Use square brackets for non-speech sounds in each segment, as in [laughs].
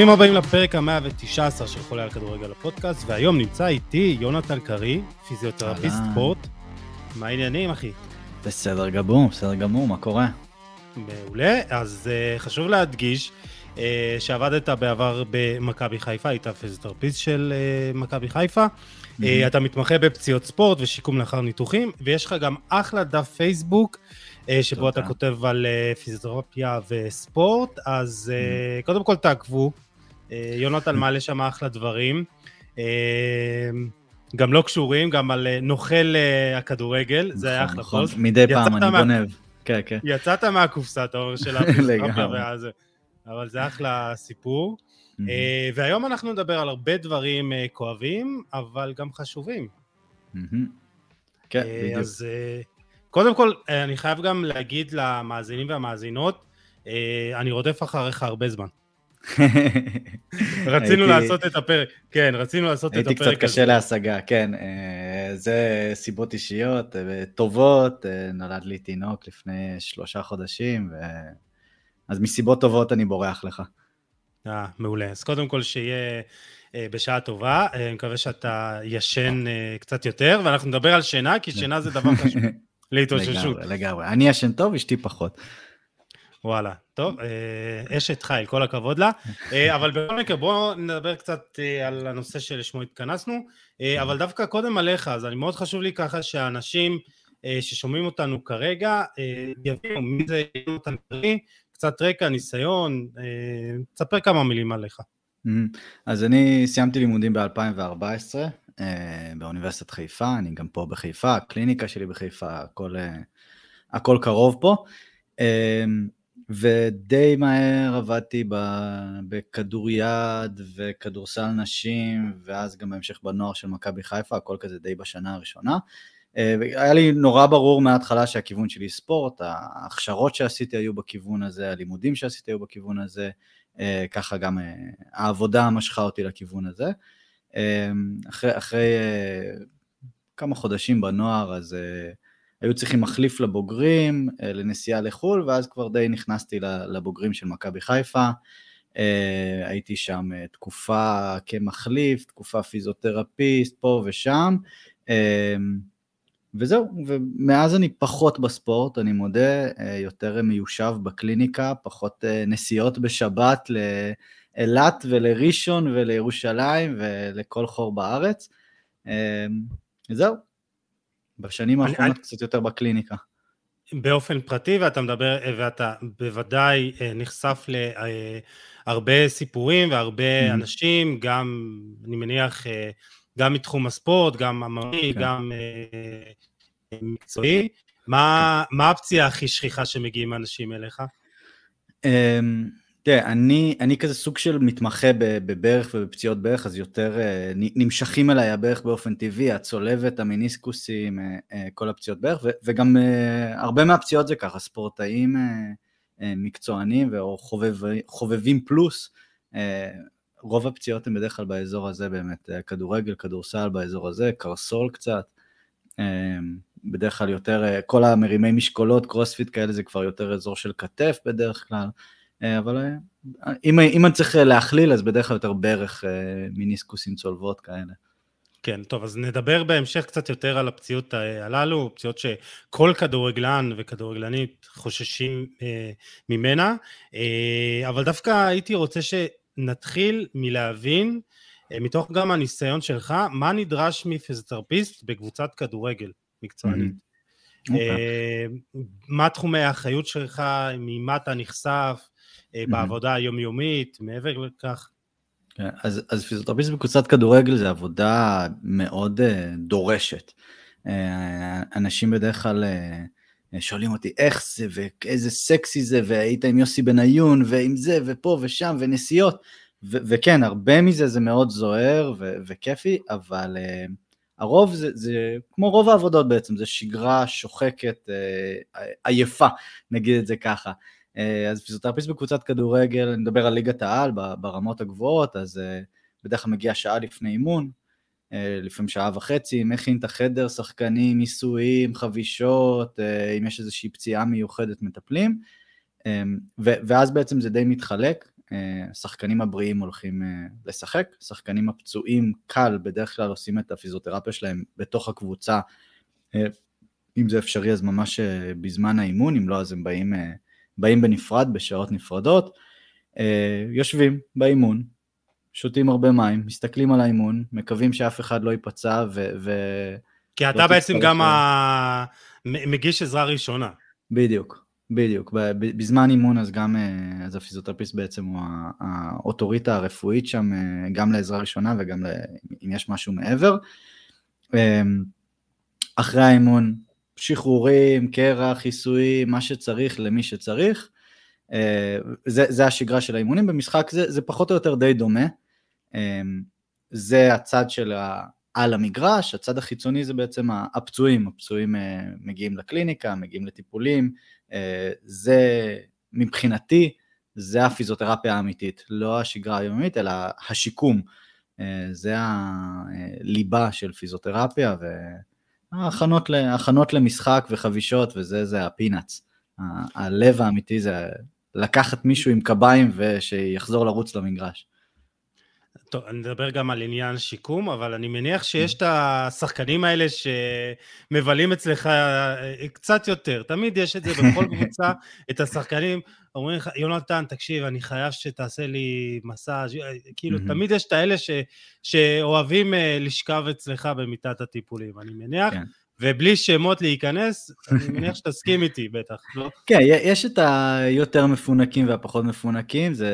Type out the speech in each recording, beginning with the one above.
ברוכים הבאים לפרק ה-119 של חולה על כדורגל הפודקאסט, והיום נמצא איתי יונתן קרי, פיזיותרפיסט ספורט. מה העניינים, אחי? בסדר גמור, בסדר גמור, מה קורה? מעולה, אז uh, חשוב להדגיש uh, שעבדת בעבר במכבי חיפה, היית פיזיותרפיסט של uh, מכבי חיפה. Mm-hmm. Uh, אתה מתמחה בפציעות ספורט ושיקום לאחר ניתוחים, ויש לך גם אחלה דף פייסבוק. שבו אתה כותב על פיזיותרפיה וספורט, אז. קודם כל תעקבו, יונתן מעלה שם אחלה דברים. גם לא קשורים, גם על נוכל הכדורגל, זה היה אחלה נכון, פוסט. מדי פעם, אני גונב. כן, כן. יצאת מהקופסה, אתה אומר, של הפיזיותרפיה, אבל זה אחלה סיפור. והיום אנחנו נדבר על הרבה דברים כואבים, אבל גם חשובים. כן, בדיוק. אז קודם כל, אה, אני חייב גם להגיד למאזינים והמאזינות, אה, אני רודף אחריך הרבה זמן. [laughs] רצינו לעשות את הפרק, כן, רצינו לעשות את הפרק הייתי קצת קשה להשגה, כן. אה, זה סיבות אישיות טובות, נולד לי תינוק לפני שלושה חודשים, ו... אז מסיבות טובות אני בורח לך. אה, מעולה. אז קודם כל שיהיה בשעה טובה, אני מקווה שאתה ישן קצת יותר, ואנחנו נדבר על שינה, כי שינה זה דבר חשוב. [laughs] להתאוששות. לגמרי, לגמרי. אני ישן טוב, אשתי פחות. וואלה, טוב, אה, אשת חיל, כל הכבוד לה. אה, [laughs] אבל בכל מקרה, בואו נדבר קצת אה, על הנושא שלשמו התכנסנו, אבל דווקא קודם עליך, אז אני מאוד חשוב לי ככה שאנשים ששומעים אותנו כרגע, יבינו מי זה יונתן קרי, קצת רקע, ניסיון, תספר כמה מילים עליך. אז אני סיימתי לימודים ב-2014, אה, באוניברסיטת חיפה, אני גם פה בחיפה, הקליניקה שלי בחיפה, הכל, הכל קרוב פה. אה, ודי מהר עבדתי בכדוריד וכדורסל נשים, ואז גם בהמשך בנוער של מכבי חיפה, הכל כזה די בשנה הראשונה. היה לי נורא ברור מההתחלה שהכיוון שלי ספורט, ההכשרות שעשיתי היו בכיוון הזה, הלימודים שעשיתי היו בכיוון הזה, ככה גם העבודה משכה אותי לכיוון הזה. אחרי, אחרי אה, כמה חודשים בנוער, אז אה, היו צריכים מחליף לבוגרים, אה, לנסיעה לחו"ל, ואז כבר די נכנסתי לבוגרים של מכבי חיפה. הייתי שם תקופה כמחליף, תקופה פיזיותרפיסט, פה ושם. וזהו, ומאז אני פחות בספורט, אני מודה, יותר מיושב בקליניקה, פחות נסיעות בשבת לאילת ולראשון ולירושלים ולכל חור בארץ. זהו, בשנים האחרונות אני... קצת יותר בקליניקה. באופן פרטי, ואתה מדבר, ואתה בוודאי אה, נחשף להרבה סיפורים והרבה mm-hmm. אנשים, גם, אני מניח, אה, גם מתחום הספורט, גם עממי, כן. גם אה, מקצועי. מה, כן. מה הפציעה הכי שכיחה שמגיעים האנשים אליך? תראה, אני, אני כזה סוג של מתמחה בברך ובפציעות ברך, אז יותר uh, נמשכים אליי הברך באופן טבעי, הצולבת, המיניסקוסים, uh, uh, כל הפציעות ברך, וגם הרבה מהפציעות זה ככה, ספורטאים מקצוענים או חובב, חובבים פלוס, רוב הפציעות הן בדרך כלל באזור הזה באמת, כדורגל, כדורסל באזור הזה, קרסול קצת, בדרך כלל יותר, כל המרימי משקולות, קרוספיט כאלה זה כבר יותר אזור של כתף בדרך כלל. אה, אבל אה, אם, אם אני צריך להכליל, אז בדרך כלל יותר ברך אה, מיניסקוסים צולבות כאלה. כן, טוב, אז נדבר בהמשך קצת יותר על הפציעות הללו, פציעות שכל כדורגלן וכדורגלנית חוששים אה, ממנה, אה, אבל דווקא הייתי רוצה שנתחיל מלהבין, אה, מתוך גם הניסיון שלך, מה נדרש מפיזיותרפיסט בקבוצת כדורגל מקצוענית. Mm-hmm. Okay. אה, מה תחומי האחריות שלך, ממה אתה נחשף, אה, בעבודה היומיומית, מעבר לכך. כן, אז, אז פיזיותרפיסט בקבוצת כדורגל זה עבודה מאוד uh, דורשת. Uh, אנשים בדרך כלל uh, שואלים אותי איך זה ואיזה סקסי זה והיית עם יוסי בניון ועם זה ופה ושם ונסיעות ו- וכן הרבה מזה זה מאוד זוהר ו- וכיפי אבל uh, הרוב זה, זה כמו רוב העבודות בעצם זה שגרה שוחקת uh, עייפה נגיד את זה ככה. אה, אז פיזיותרפיסט בקבוצת כדורגל, אני מדבר על ליגת העל ברמות הגבוהות, אז אה, בדרך כלל מגיע שעה לפני אימון, אה, לפעמים שעה וחצי, מכין את החדר, שחקנים, ניסויים, חבישות, אם יש איזושהי פציעה מיוחדת מטפלים, ואז בעצם זה די מתחלק, השחקנים הבריאים הולכים לשחק, שחקנים הפצועים קל בדרך כלל עושים את הפיזיותרפיה שלהם בתוך הקבוצה, אם זה אפשרי אז ממש בזמן האימון, אם לא אז הם באים, באים בנפרד, בשעות נפרדות, יושבים באימון, שותים הרבה מים, מסתכלים על האימון, מקווים שאף אחד לא ייפצע ו... ו... כי אתה בעצם גם ה... מגיש עזרה ראשונה. בדיוק, בדיוק. בזמן אימון אז גם, אה, אז הפיזיותרפיסט בעצם הוא האוטוריטה הרפואית שם, אה, גם לעזרה ראשונה וגם אם יש משהו מעבר. אחרי האימון, שחרורים, קרח, חיסויים, מה שצריך למי שצריך. אה, זה, זה השגרה של האימונים, במשחק זה, זה פחות או יותר די דומה. אמ, זה הצד של על המגרש, הצד החיצוני זה בעצם הפצועים, הפצועים אה, מגיעים לקליניקה, מגיעים לטיפולים, אה, זה מבחינתי, זה הפיזיותרפיה האמיתית, לא השגרה היומית, אלא השיקום, זה הליבה של פיזיותרפיה, והכנות למשחק וחבישות, וזה זה הפינאץ. הלב האמיתי זה לקחת מישהו עם קביים ושיחזור לרוץ למגרש. טוב, אני אדבר גם על עניין שיקום, אבל אני מניח שיש את השחקנים האלה שמבלים אצלך אה, קצת יותר. תמיד יש את זה בכל [laughs] קבוצה, את השחקנים, אומרים לך, יונתן, תקשיב, אני חייב שתעשה לי מסאז', אה, כאילו, תמיד יש את האלה ש, שאוהבים אה, לשכב אצלך במיטת הטיפולים. אני מניח כן. ובלי שמות להיכנס, אני מניח שתסכים איתי בטח, לא? כן, יש את היותר מפונקים והפחות מפונקים, זה,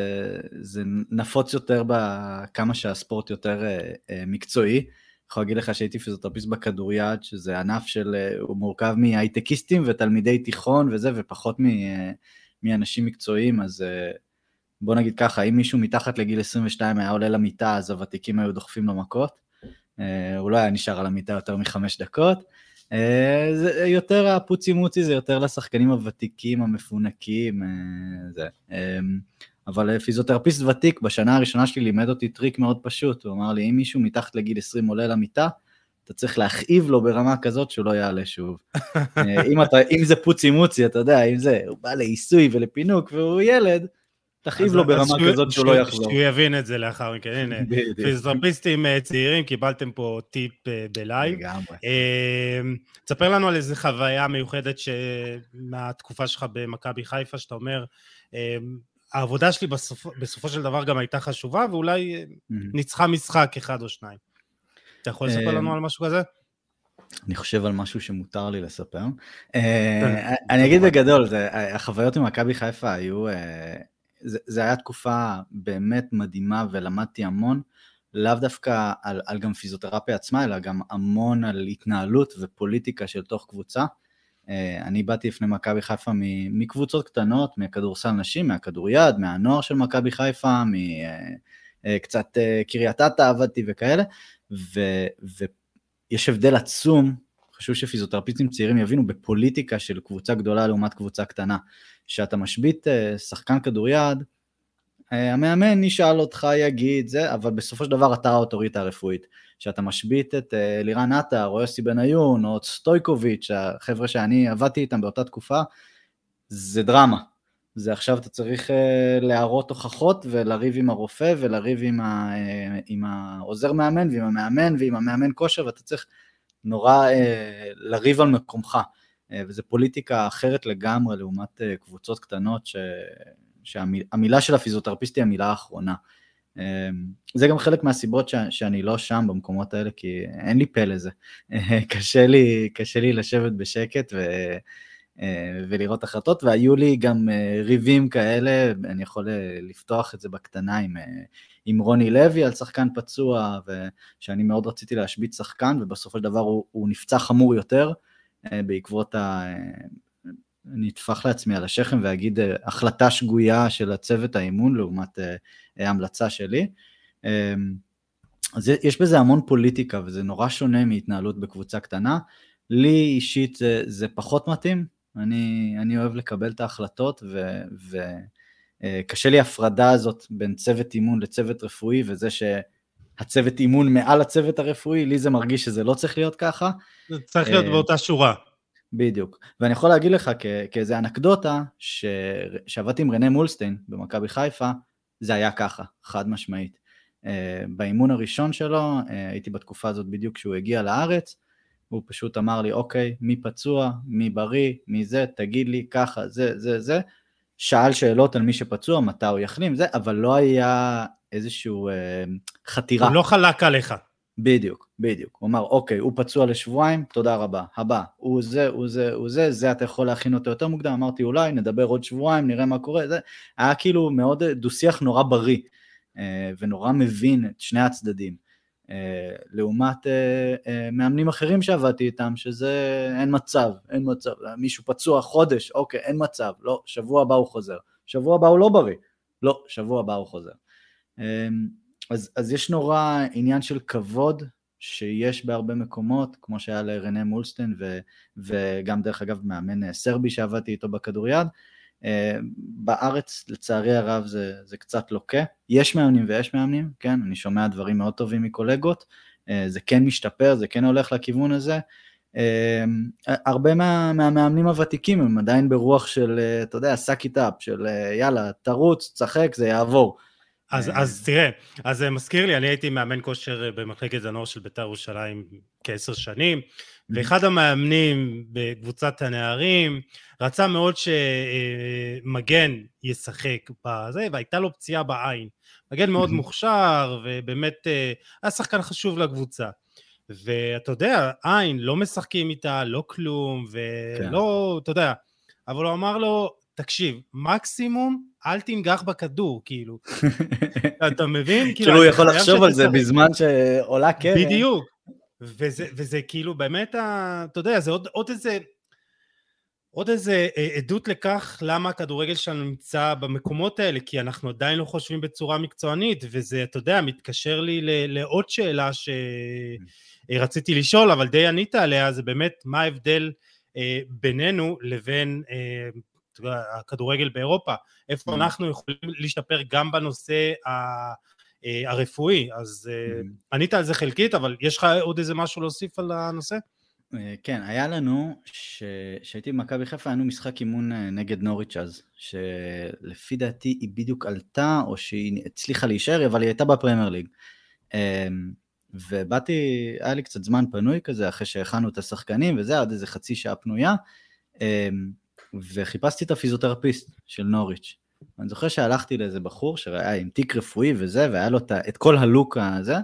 זה נפוץ יותר בכמה שהספורט יותר uh, מקצועי. אני יכול להגיד לך שהייתי פיזיותרפיסט בכדוריד, שזה ענף של, uh, הוא מורכב מהייטקיסטים ותלמידי תיכון וזה, ופחות מ, מאנשים מקצועיים, אז בוא נגיד ככה, אם מישהו מתחת לגיל 22 היה עולה למיטה, אז הוותיקים היו דוחפים לו מכות. הוא לא היה נשאר על המיטה יותר מחמש דקות. אה, זה יותר הפוצי מוצי זה יותר לשחקנים הוותיקים המפונקים, אה, זה. אבל פיזיותרפיסט ותיק בשנה הראשונה שלי לימד אותי טריק מאוד פשוט, הוא אמר לי אם מישהו מתחת לגיל 20 עולה למיטה, אתה צריך להכאיב לו ברמה כזאת שהוא לא יעלה שוב. [laughs] אה, אם, אתה, אם זה פוצי מוצי, אתה יודע, אם זה, הוא בא לעיסוי ולפינוק והוא ילד, תכאיב לו ברמה כזאת שהוא לא יחזור. שהוא יבין את זה לאחר מכן, הנה, פיזיותרפיסטים אה, צעירים, קיבלתם פה טיפ אה, בלייב. לגמרי. אמ, תספר לנו על איזה חוויה מיוחדת מהתקופה שלך במכבי חיפה, שאתה אומר, אמ, העבודה שלי בסופ, בסופו של דבר גם הייתה חשובה, ואולי אה, ניצחה משחק אחד או שניים. אתה יכול לספר לנו על משהו כזה? אני חושב על משהו שמותר לי לספר. אני אגיד בגדול, החוויות עם מכבי חיפה היו זה, היה תקופה באמת מדהימה ולמדתי המון, לאו דווקא על, על גם פיזיותרפיה עצמה, אלא גם המון על התנהלות ופוליטיקה של תוך קבוצה. אה, אני באתי לפני מכבי חיפה מקבוצות קטנות, מכדורסל נשים, מהכדוריד, מהנוער של מכבי חיפה, מקצת אה, אה, קריית אתא עבדתי וכאלה, ו, ויש הבדל עצום, חשוב שפיזיותרפיסטים צעירים יבינו, בפוליטיקה של קבוצה גדולה לעומת קבוצה קטנה. שאתה משבית אה, שחקן כדוריד, אה, המאמן ישאל אותך, יגיד זה, אבל בסופו של דבר אתה האוטוריטה הרפואית. שאתה משבית את אה, לירן עטר, או יוסי בניון, או סטויקוביץ', החבר'ה שאני עבדתי איתם באותה תקופה, זה דרמה. זה עכשיו אתה צריך להראות הוכחות ולריב עם הרופא ולריב עם, ה, עם העוזר מאמן ועם המאמן ועם המאמן כושר ואתה צריך נורא לריב על מקומך. אה, וזו פוליטיקה אחרת לגמרי לעומת אה, קבוצות קטנות ש... שהמילה של הפיזיותרפיסט היא המילה האחרונה. אה, זה גם חלק מהסיבות ש... שאני לא שם במקומות האלה, כי אין לי פה לזה. קשה לי, קשה לי לשבת בשקט ו... ולראות החלטות, והיו לי גם ריבים כאלה, אני יכול לפתוח את זה בקטנה עם, עם רוני לוי על שחקן פצוע, ושאני מאוד רציתי להשבית שחקן, ובסופו של דבר הוא, הוא נפצע חמור יותר, אה, בעקבות ה... אני אטפח לעצמי על השכם ואגיד אה, החלטה שגויה של הצוות האימון לעומת אה, המלצה שלי. אז יש בזה המון פוליטיקה וזה נורא שונה מהתנהלות בקבוצה קטנה. לי אישית זה, זה פחות מתאים, אני, אני אוהב לקבל את ההחלטות וקשה לי הפרדה הזאת בין צוות אימון לצוות רפואי וזה שהצוות אימון מעל הצוות הרפואי, לי זה מרגיש שזה לא צריך להיות ככה. זה צריך להיות באותה שורה. בדיוק. ואני יכול להגיד לך כאיזה אנקדוטה, ש... שעבדתי עם רנה מולסטיין במכבי חיפה, זה היה ככה, חד משמעית. אה, באימון הראשון שלו, אה, הייתי בתקופה הזאת בדיוק כשהוא הגיע לארץ, הוא פשוט אמר לי, אוקיי, מי פצוע, מי בריא, מי זה, תגיד לי, ככה, זה, זה, זה. שאל שאלות על מי שפצוע, מתי הוא יחלים, זה, אבל לא היה איזשהו אה, חתירה. הוא לא חלק עליך. בדיוק, בדיוק. הוא אמר, אוקיי, הוא פצוע לשבועיים, תודה רבה. הבא, הוא זה, הוא זה, הוא זה, זה אתה יכול להכין אותו יותר מוקדם. אמרתי, אולי, נדבר עוד שבועיים, נראה מה קורה. זה היה כאילו מאוד דו-שיח נורא בריא, אה, ונורא מבין את שני הצדדים. אה, לעומת אה, מאמנים אחרים שעבדתי איתם, שזה אין מצב, אין מצב. מישהו פצוע חודש, אוקיי, אין מצב. לא, שבוע הבא הוא חוזר. שבוע הבא הוא לא בריא. לא, שבוע הבא הוא חוזר. אז, אז יש נורא עניין של כבוד שיש בהרבה מקומות, כמו שהיה לרנה מולסטן ו, וגם דרך אגב מאמן אה, סרבי שעבדתי איתו בכדוריד. אה, בארץ לצערי הרב זה, זה קצת לוקה, יש מאמנים ויש מאמנים, כן, אני שומע דברים מאוד טובים מקולגות, אה, זה כן משתפר, זה כן הולך לכיוון הזה. הרבה מה, מהמאמנים הוותיקים הם עדיין ברוח של, אתה יודע, סאק איט אפ, של יאללה, תרוץ, צחק, זה יעבור. אז, אה. אז תראה, אז זה מזכיר לי, אני הייתי מאמן כושר אה, במחלקת הנוער של בית"ר ירושלים כעשר שנים, ואחד המאמנים בקבוצת הנערים רצה מאוד שמגן ישחק בזה, והייתה לו פציעה בעין. מגן מאוד מוכשר, ובאמת אה, היה שחקן חשוב לקבוצה. ואתה יודע, עין, לא משחקים איתה, לא כלום, ולא, כן. אתה יודע, אבל הוא אמר לו, תקשיב, מקסימום אל תנגח בכדור, כאילו. [laughs] אתה מבין? כאילו, הוא יכול לחשוב על זה בזמן שעולה קרן. בדיוק. וזה, וזה כאילו באמת, אתה יודע, זה עוד, עוד איזה... עוד איזה אה, עדות לכך למה הכדורגל שלנו נמצא במקומות האלה, כי אנחנו עדיין לא חושבים בצורה מקצוענית, וזה, אתה יודע, מתקשר לי לעוד שאלה שרציתי לשאול, אבל די ענית עליה, זה באמת מה ההבדל אה, בינינו לבין אה, הכדורגל באירופה, איפה mm. אנחנו יכולים להשתפר גם בנושא ה... אה, הרפואי, אז אה, mm. ענית על זה חלקית, אבל יש לך עוד איזה משהו להוסיף על הנושא? אה, כן, היה לנו, כשהייתי במכבי חיפה, היה לנו משחק אימון נגד נוריץ' אז, שלפי דעתי היא בדיוק עלתה, או שהיא הצליחה להישאר, אבל היא הייתה בפרמייר ליג. ובאתי, היה לי קצת זמן פנוי כזה, אחרי שהכנו את השחקנים וזה, עד איזה חצי שעה פנויה. וחיפשתי את הפיזיותרפיסט של נוריץ'. אני זוכר שהלכתי לאיזה בחור שהיה עם תיק רפואי וזה, והיה לו את כל הלוק הזה,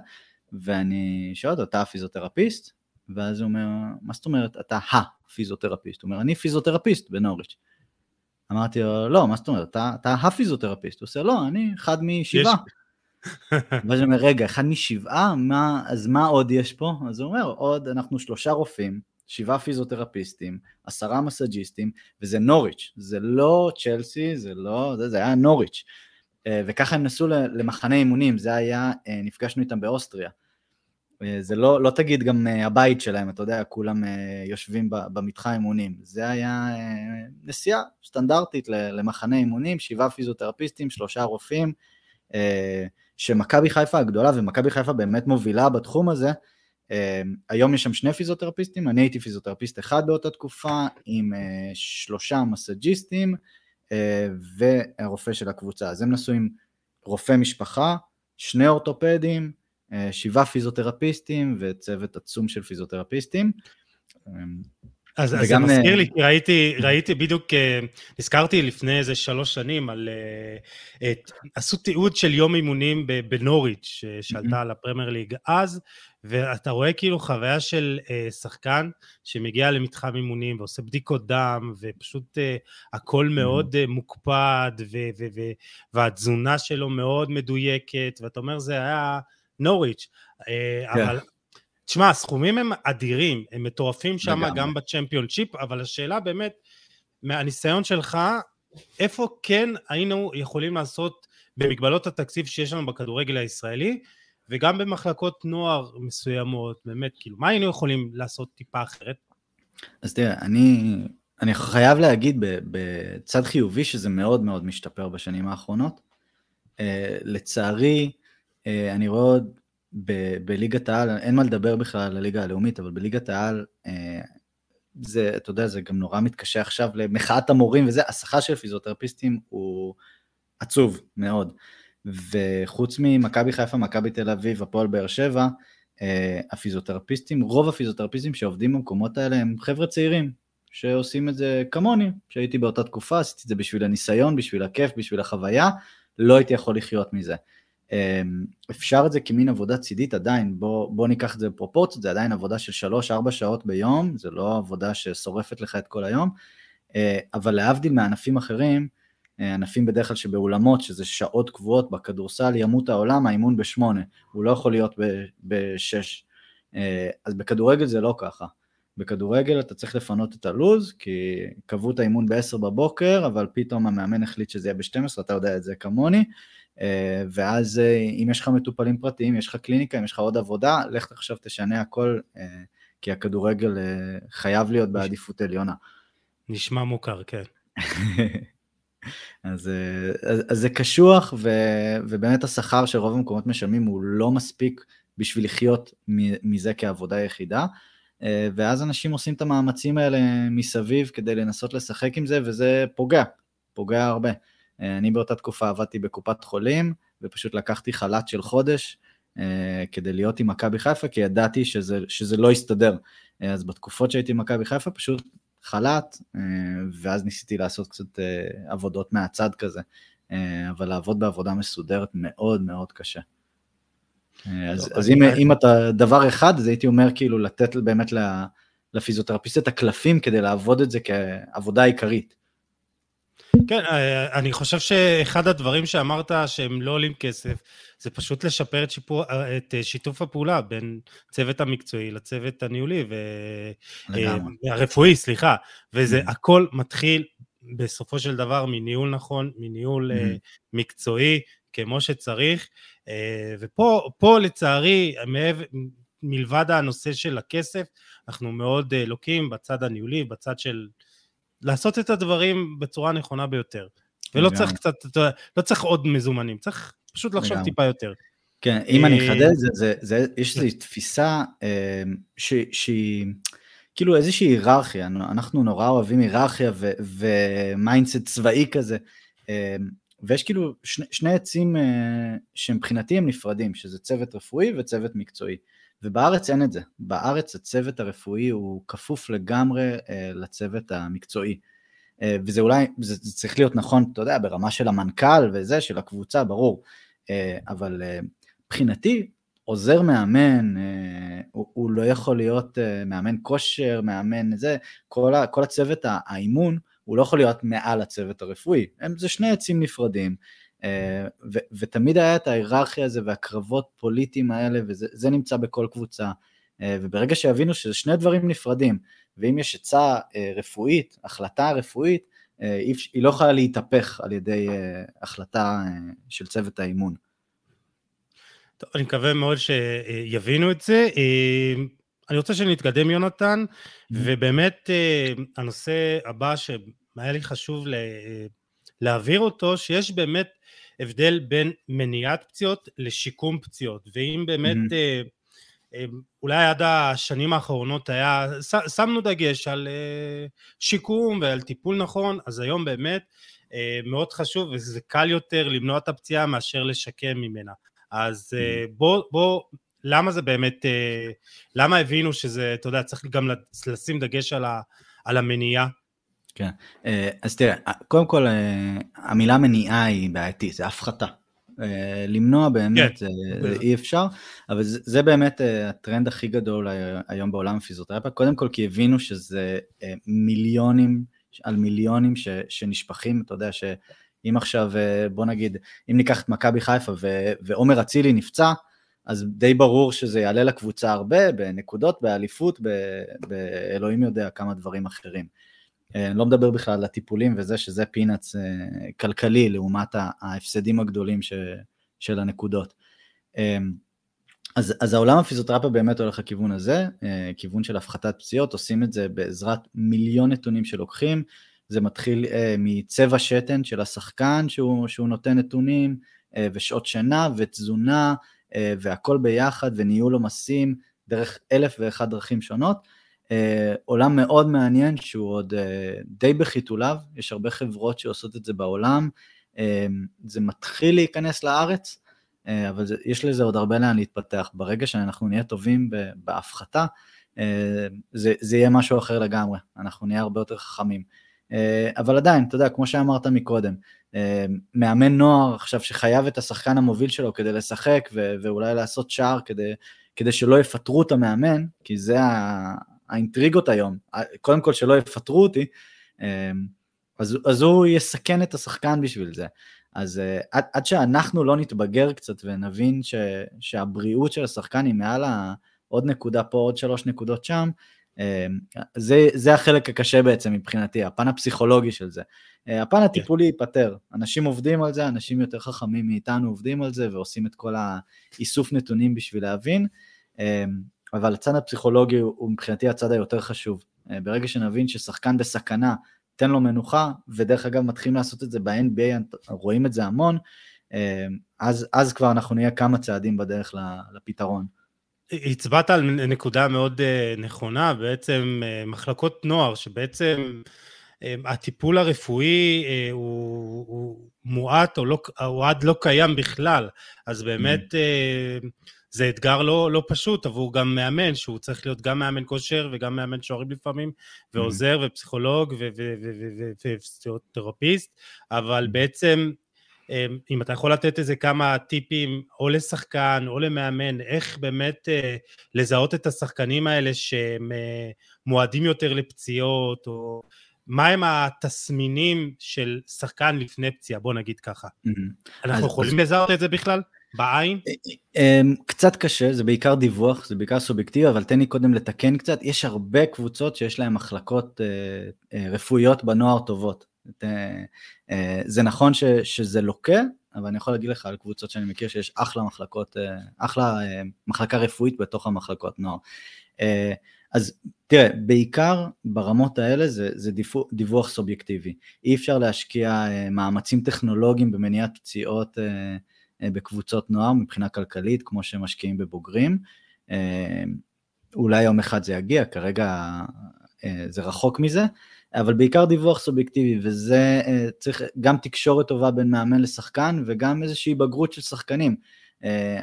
ואני שואל אותו, אתה הפיזיותרפיסט? ואז הוא אומר, מה זאת אומרת, אתה הפיזיותרפיסט? הוא אומר, אני פיזיותרפיסט בנוריץ'. אמרתי לו, לא, מה זאת אומרת, אתה, אתה הפיזיותרפיסט. הוא עושה, לא, אני אחד משבעה. [laughs] ואז הוא אומר, רגע, אחד משבעה? מה, אז מה עוד יש פה? אז הוא אומר, עוד, אנחנו שלושה רופאים, שבעה פיזיותרפיסטים, עשרה מסאג'יסטים, וזה נוריץ', זה לא צ'לסי, זה לא, זה, זה היה נוריץ'. אה, וככה הם נסעו למחנה אימונים, זה היה, אה, נפגשנו איתם באוסטריה. אה, זה לא, לא תגיד גם הבית שלהם, אתה יודע, כולם יושבים במתחם אימונים. זה היה נסיעה סטנדרטית למחנה אימונים, שבעה פיזיותרפיסטים, שלושה רופאים, שמכבי חיפה הגדולה, ומכבי חיפה באמת מובילה בתחום הזה, היום יש שם שני פיזיותרפיסטים, אני הייתי פיזיותרפיסט אחד באותה תקופה, עם אה, שלושה מסאג'יסטים אה, והרופא של הקבוצה. אז הם נסעו עם רופא משפחה, שני אורתופדים, אה, שבעה פיזיותרפיסטים וצוות עצום של פיזיותרפיסטים. אז, אז זה מזכיר לי, כי ראיתי, ראיתי בדיוק, נזכרתי לפני איזה שלוש שנים על... את, עשו תיעוד של יום אימונים בנוריץ', שעלתה על הפרמייר ליג אז, ואתה רואה כאילו חוויה של אה, שחקן שמגיע למתחם אימונים ועושה בדיקות דם, ופשוט אה, הכל מאוד אה, מוקפד, ו- ו- ו- והתזונה שלו מאוד מדויקת, ואתה אומר זה היה נוריץ', אה. כן. אבל תשמע, הסכומים הם אדירים, הם מטורפים שם גם בצ'מפיון צ'יפ, אבל השאלה באמת, מהניסיון שלך, איפה כן היינו יכולים לעשות במגבלות התקציב שיש לנו בכדורגל הישראלי, וגם במחלקות נוער מסוימות, באמת, כאילו, מה היינו יכולים לעשות טיפה אחרת? אז תראה, אני, אני חייב להגיד בצד חיובי שזה מאוד מאוד משתפר בשנים האחרונות. Uh, לצערי, uh, אני רואה עוד ב- בליגת העל, אין מה לדבר בכלל על הליגה הלאומית, אבל בליגת העל, uh, זה, אתה יודע, זה גם נורא מתקשה עכשיו למחאת המורים וזה, השכר של פיזיותרפיסטים הוא עצוב מאוד. וחוץ ממכבי חיפה, מכבי תל אביב, הפועל באר שבע, הפיזיותרפיסטים, רוב הפיזיותרפיסטים שעובדים במקומות האלה הם חבר'ה צעירים, שעושים את זה כמוני, שהייתי באותה תקופה, עשיתי את זה בשביל הניסיון, בשביל הכיף, בשביל החוויה, לא הייתי יכול לחיות מזה. אמ, אפשר את זה כמין עבודה צידית עדיין, בוא, בוא ניקח את זה בפרופורציות, זה עדיין עבודה של 3-4 שעות ביום, זה לא עבודה ששורפת לך את כל היום, אה, אבל להבדיל מענפים אחרים, אה, ענפים בדרך כלל שבאולמות, שזה שעות קבועות, בכדורסל ימות העולם, האימון בשמונה, הוא לא יכול להיות בשש. אה, אז בכדורגל זה לא ככה. בכדורגל אתה צריך לפנות את הלוז, כי קבעו את האימון ב-10 בבוקר, אבל פתאום המאמן החליט שזה יהיה ב-12, אתה יודע את זה כמוני, ואז אה, אם יש לך מטופלים פרטיים, יש לך קליניקה, אם יש לך עוד עבודה, לך עכשיו תשנה הכל, אה, כי הכדורגל חייב להיות בעדיפות עליונה. נשמע מוכר, כן. [laughs] אז, אז, אז זה קשוח, ו, ובאמת השכר שרוב המקומות משלמים הוא לא מספיק בשביל לחיות מזה כעבודה יחידה. אה, ואז אנשים עושים את המאמצים האלה מסביב כדי לנסות לשחק עם זה, וזה פוגע, פוגע הרבה. אה, אני באותה תקופה עבדתי בקופת חולים, ופשוט לקחתי חל"ת של חודש אה, כדי להיות עם מכבי חיפה, כי ידעתי שזה, שזה לא יסתדר. אז בתקופות שהייתי עם מכבי חיפה פשוט חל"ת, ואז ניסיתי לעשות קצת עבודות מהצד כזה. אבל לעבוד בעבודה מסודרת מאוד מאוד קשה. אז, אז אם, אם אתה דבר אחד, אז הייתי אומר כאילו לתת באמת לפיזיותרפיסט את הקלפים כדי לעבוד את זה כעבודה עיקרית. כן, אה, אני חושב שאחד הדברים שאמרת שהם לא עולים כסף, זה פשוט לשפר את, שיפור, את שיתוף הפעולה בין צוות המקצועי לצוות הניהולי, ו... הרפואי, סליחה, וזה mm-hmm. הכל מתחיל בסופו של דבר מניהול נכון, מניהול mm-hmm. מקצועי, כמו שצריך, אה, ופה לצערי, מלבד הנושא של הכסף, אנחנו מאוד אה, לוקים בצד הניהולי, בצד של לעשות את הדברים בצורה הנכונה ביותר. ולא צריך קצת, לא צריך עוד מזומנים, צריך פשוט לחשוב טיפה יותר. כן, אם אני אחדד, זה, זה, זה, יש איזו תפיסה שהיא כאילו איזושהי היררכיה, אנחנו נורא אוהבים היררכיה ו mindset צבאי כזה, ויש כאילו שני, שני עצים שמבחינתי הם נפרדים, שזה צוות רפואי וצוות מקצועי. ובארץ אין את זה. בארץ הצוות הרפואי הוא כפוף לגמרי uh, לצוות המקצועי. Uh, וזה אולי, זה, זה צריך להיות נכון, אתה יודע, ברמה של המנכ"ל וזה, של הקבוצה, ברור. Uh, אבל מבחינתי, עוזר מאמן, הוא, הוא לא יכול להיות מאמן כושר, מאמן זה, כל, ה, כל הצוות האימון, הוא לא יכול להיות מעל הצוות הרפואי, הם, זה שני עצים נפרדים, אה, ו, ותמיד היה את ההיררכיה הזה והקרבות פוליטיים האלה, וזה נמצא בכל קבוצה, אה, וברגע שיבינו שזה שני דברים נפרדים, ואם יש עצה אה, רפואית, החלטה רפואית, היא לא יכולה להתהפך על ידי החלטה של צוות האימון. טוב, אני מקווה מאוד שיבינו את זה. אני רוצה שנתקדם, יונתן, mm-hmm. ובאמת אה, הנושא הבא שהיה לי חשוב להעביר אותו, שיש באמת הבדל בין מניעת פציעות לשיקום פציעות, ואם באמת, mm-hmm. אולי עד השנים האחרונות היה, שמנו דגש על שיקום ועל טיפול נכון, אז היום באמת מאוד חשוב וזה קל יותר למנוע את הפציעה מאשר לשקם ממנה. אז mm-hmm. בוא, בוא למה זה באמת, אה, למה הבינו שזה, אתה יודע, צריך גם לשים דגש על, ה, על המניעה? כן, אה, אז תראה, קודם כל אה, המילה מניעה היא בעייתית, זה הפחתה. למנוע באמת כן. זה, אי אפשר, אבל זה, זה באמת הטרנד הכי גדול היום בעולם הפיזיותרפיה, קודם כל כי הבינו שזה מיליונים על מיליונים ש, שנשפכים, אתה יודע שאם עכשיו, בוא נגיד, אם ניקח את מכבי חיפה ועומר אצילי נפצע, אז די ברור שזה יעלה לקבוצה הרבה, בנקודות, באליפות, באלוהים יודע כמה דברים אחרים. אה, אני לא מדבר בכלל על הטיפולים וזה, שזה פינאץ אה, כלכלי לעומת ההפסדים הגדולים ש, של הנקודות. אה, אז, אז העולם הפיזיותרפיה באמת הולך לכיוון הזה, כיוון של הפחתת פציעות, עושים את זה בעזרת מיליון נתונים שלוקחים, זה מתחיל מצבע שתן של השחקן שהוא, שהוא נותן נתונים, ושעות שינה ותזונה, והכל ביחד וניהול עומסים דרך אלף ואחת דרכים שונות. אה, עולם מאוד מעניין שהוא עוד אה, די בחיתוליו, יש הרבה חברות שעושות את זה בעולם, זה מתחיל להיכנס לארץ, אבל זה, יש לזה עוד הרבה לאן להתפתח. ברגע שאנחנו נהיה טובים בהפחתה, זה, זה יהיה משהו אחר לגמרי, אנחנו נהיה הרבה יותר חכמים. אבל עדיין, אתה יודע, כמו שאמרת מקודם, מאמן נוער עכשיו שחייב את השחקן המוביל שלו כדי לשחק ו- ואולי לעשות שער כדי, כדי שלא יפטרו את המאמן, כי זה האינטריגות היום, קודם כל שלא יפטרו אותי, אז, אז הוא יסכן את השחקן בשביל זה. אז עד, עד שאנחנו לא נתבגר קצת ונבין ש, שהבריאות של השחקן היא מעל עוד נקודה פה, עוד שלוש נקודות שם, זה, זה החלק הקשה בעצם מבחינתי, הפן הפסיכולוגי של זה. הפן הטיפולי ייפתר, אנשים עובדים על זה, אנשים יותר חכמים מאיתנו עובדים על זה ועושים את כל האיסוף נתונים בשביל להבין, אבל הצד הפסיכולוגי הוא מבחינתי הצד היותר חשוב. ברגע שנבין ששחקן בסכנה, תן לו מנוחה, ודרך אגב מתחילים לעשות את זה ב-NBA, רואים את זה המון, אז, אז כבר אנחנו נהיה כמה צעדים בדרך לפתרון. הצבעת על נקודה מאוד נכונה, בעצם מחלקות נוער, שבעצם הטיפול הרפואי הוא, הוא מועט או, לא, או עד לא קיים בכלל, אז באמת mm-hmm. זה אתגר לא, לא פשוט עבור גם מאמן, שהוא צריך להיות גם מאמן כושר וגם מאמן שוערים לפעמים, ועוזר mm-hmm. ופסיכולוג ופיזיותרפיסט, אבל mm-hmm. בעצם אם אתה יכול לתת איזה כמה טיפים או לשחקן או למאמן, איך באמת לזהות את השחקנים האלה שהם מועדים יותר לפציעות, או מהם התסמינים של שחקן לפני פציעה, בוא נגיד ככה. אנחנו יכולים לזהות את זה בכלל? בעין? אה, אה, אמ, קצת קשה, זה בעיקר דיווח, זה בעיקר סובייקטיבי, אבל תן לי קודם לתקן קצת, יש הרבה קבוצות שיש להן מחלקות אה, רפואיות בנוער טובות. זה נכון ש, שזה לוקה, אבל אני יכול להגיד לך על קבוצות שאני מכיר שיש אחלה מחלקות, אחלה מחלקה רפואית בתוך המחלקות נוער. אז תראה, בעיקר ברמות האלה זה, זה דיווח סובייקטיבי. אי אפשר להשקיע מאמצים טכנולוגיים במניעת פציעות אה, בקבוצות נוער מבחינה כלכלית, כמו שמשקיעים בבוגרים. אה, אולי יום אחד זה יגיע, כרגע אה, זה רחוק מזה, אבל בעיקר דיווח סובייקטיבי, וזה צריך גם תקשורת טובה בין מאמן לשחקן, וגם איזושהי בגרות של שחקנים.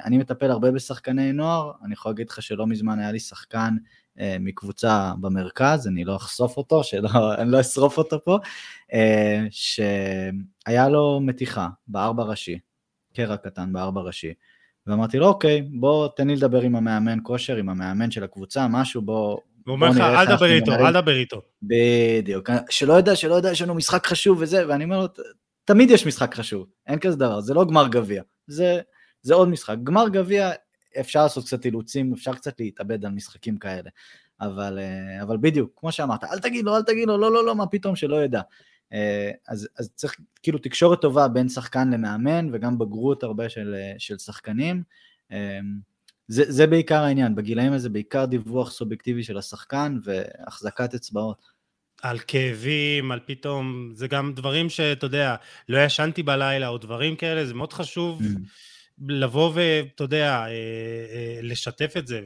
אני מטפל הרבה בשחקני נוער, אני יכול להגיד לך שלא מזמן היה לי שחקן מקבוצה במרכז, אני לא אחשוף אותו, שלא, אני לא אשרוף אותו פה, שהיה לו מתיחה בארבע ראשי, קרע קטן בארבע ראשי. ואמרתי לו, אוקיי, בוא תן לי לדבר עם המאמן כושר, עם המאמן של הקבוצה, משהו, בוא... הוא אומר לך, אל תדבר איתו, אל תדבר איתו. בדיוק, שלא יודע, שלא יודע, יש לנו משחק חשוב וזה, ואני אומר לו, תמיד יש משחק חשוב, אין כזה דבר, זה לא גמר גביע, זה, זה עוד משחק. גמר גביע, אפשר לעשות קצת אילוצים, אפשר קצת להתאבד על משחקים כאלה. אבל, אה, אבל בדיוק, כמו שאמרת, אל תגיד לו, אל תגיד לו, לא, לא, לא, מה פתאום שלא ידע. אה, אז, אז צריך כאילו תקשורת טובה בין שחקן למאמן וגם בגרות הרבה של, אה, של שחקנים. זה, זה בעיקר העניין, בגילאים הזה בעיקר דיווח סובייקטיבי של השחקן והחזקת אצבעות. על כאבים, על פתאום, זה גם דברים שאתה יודע, לא ישנתי בלילה או דברים כאלה, זה מאוד חשוב. Mm. לבוא ואתה יודע, אה, אה, לשתף את זה,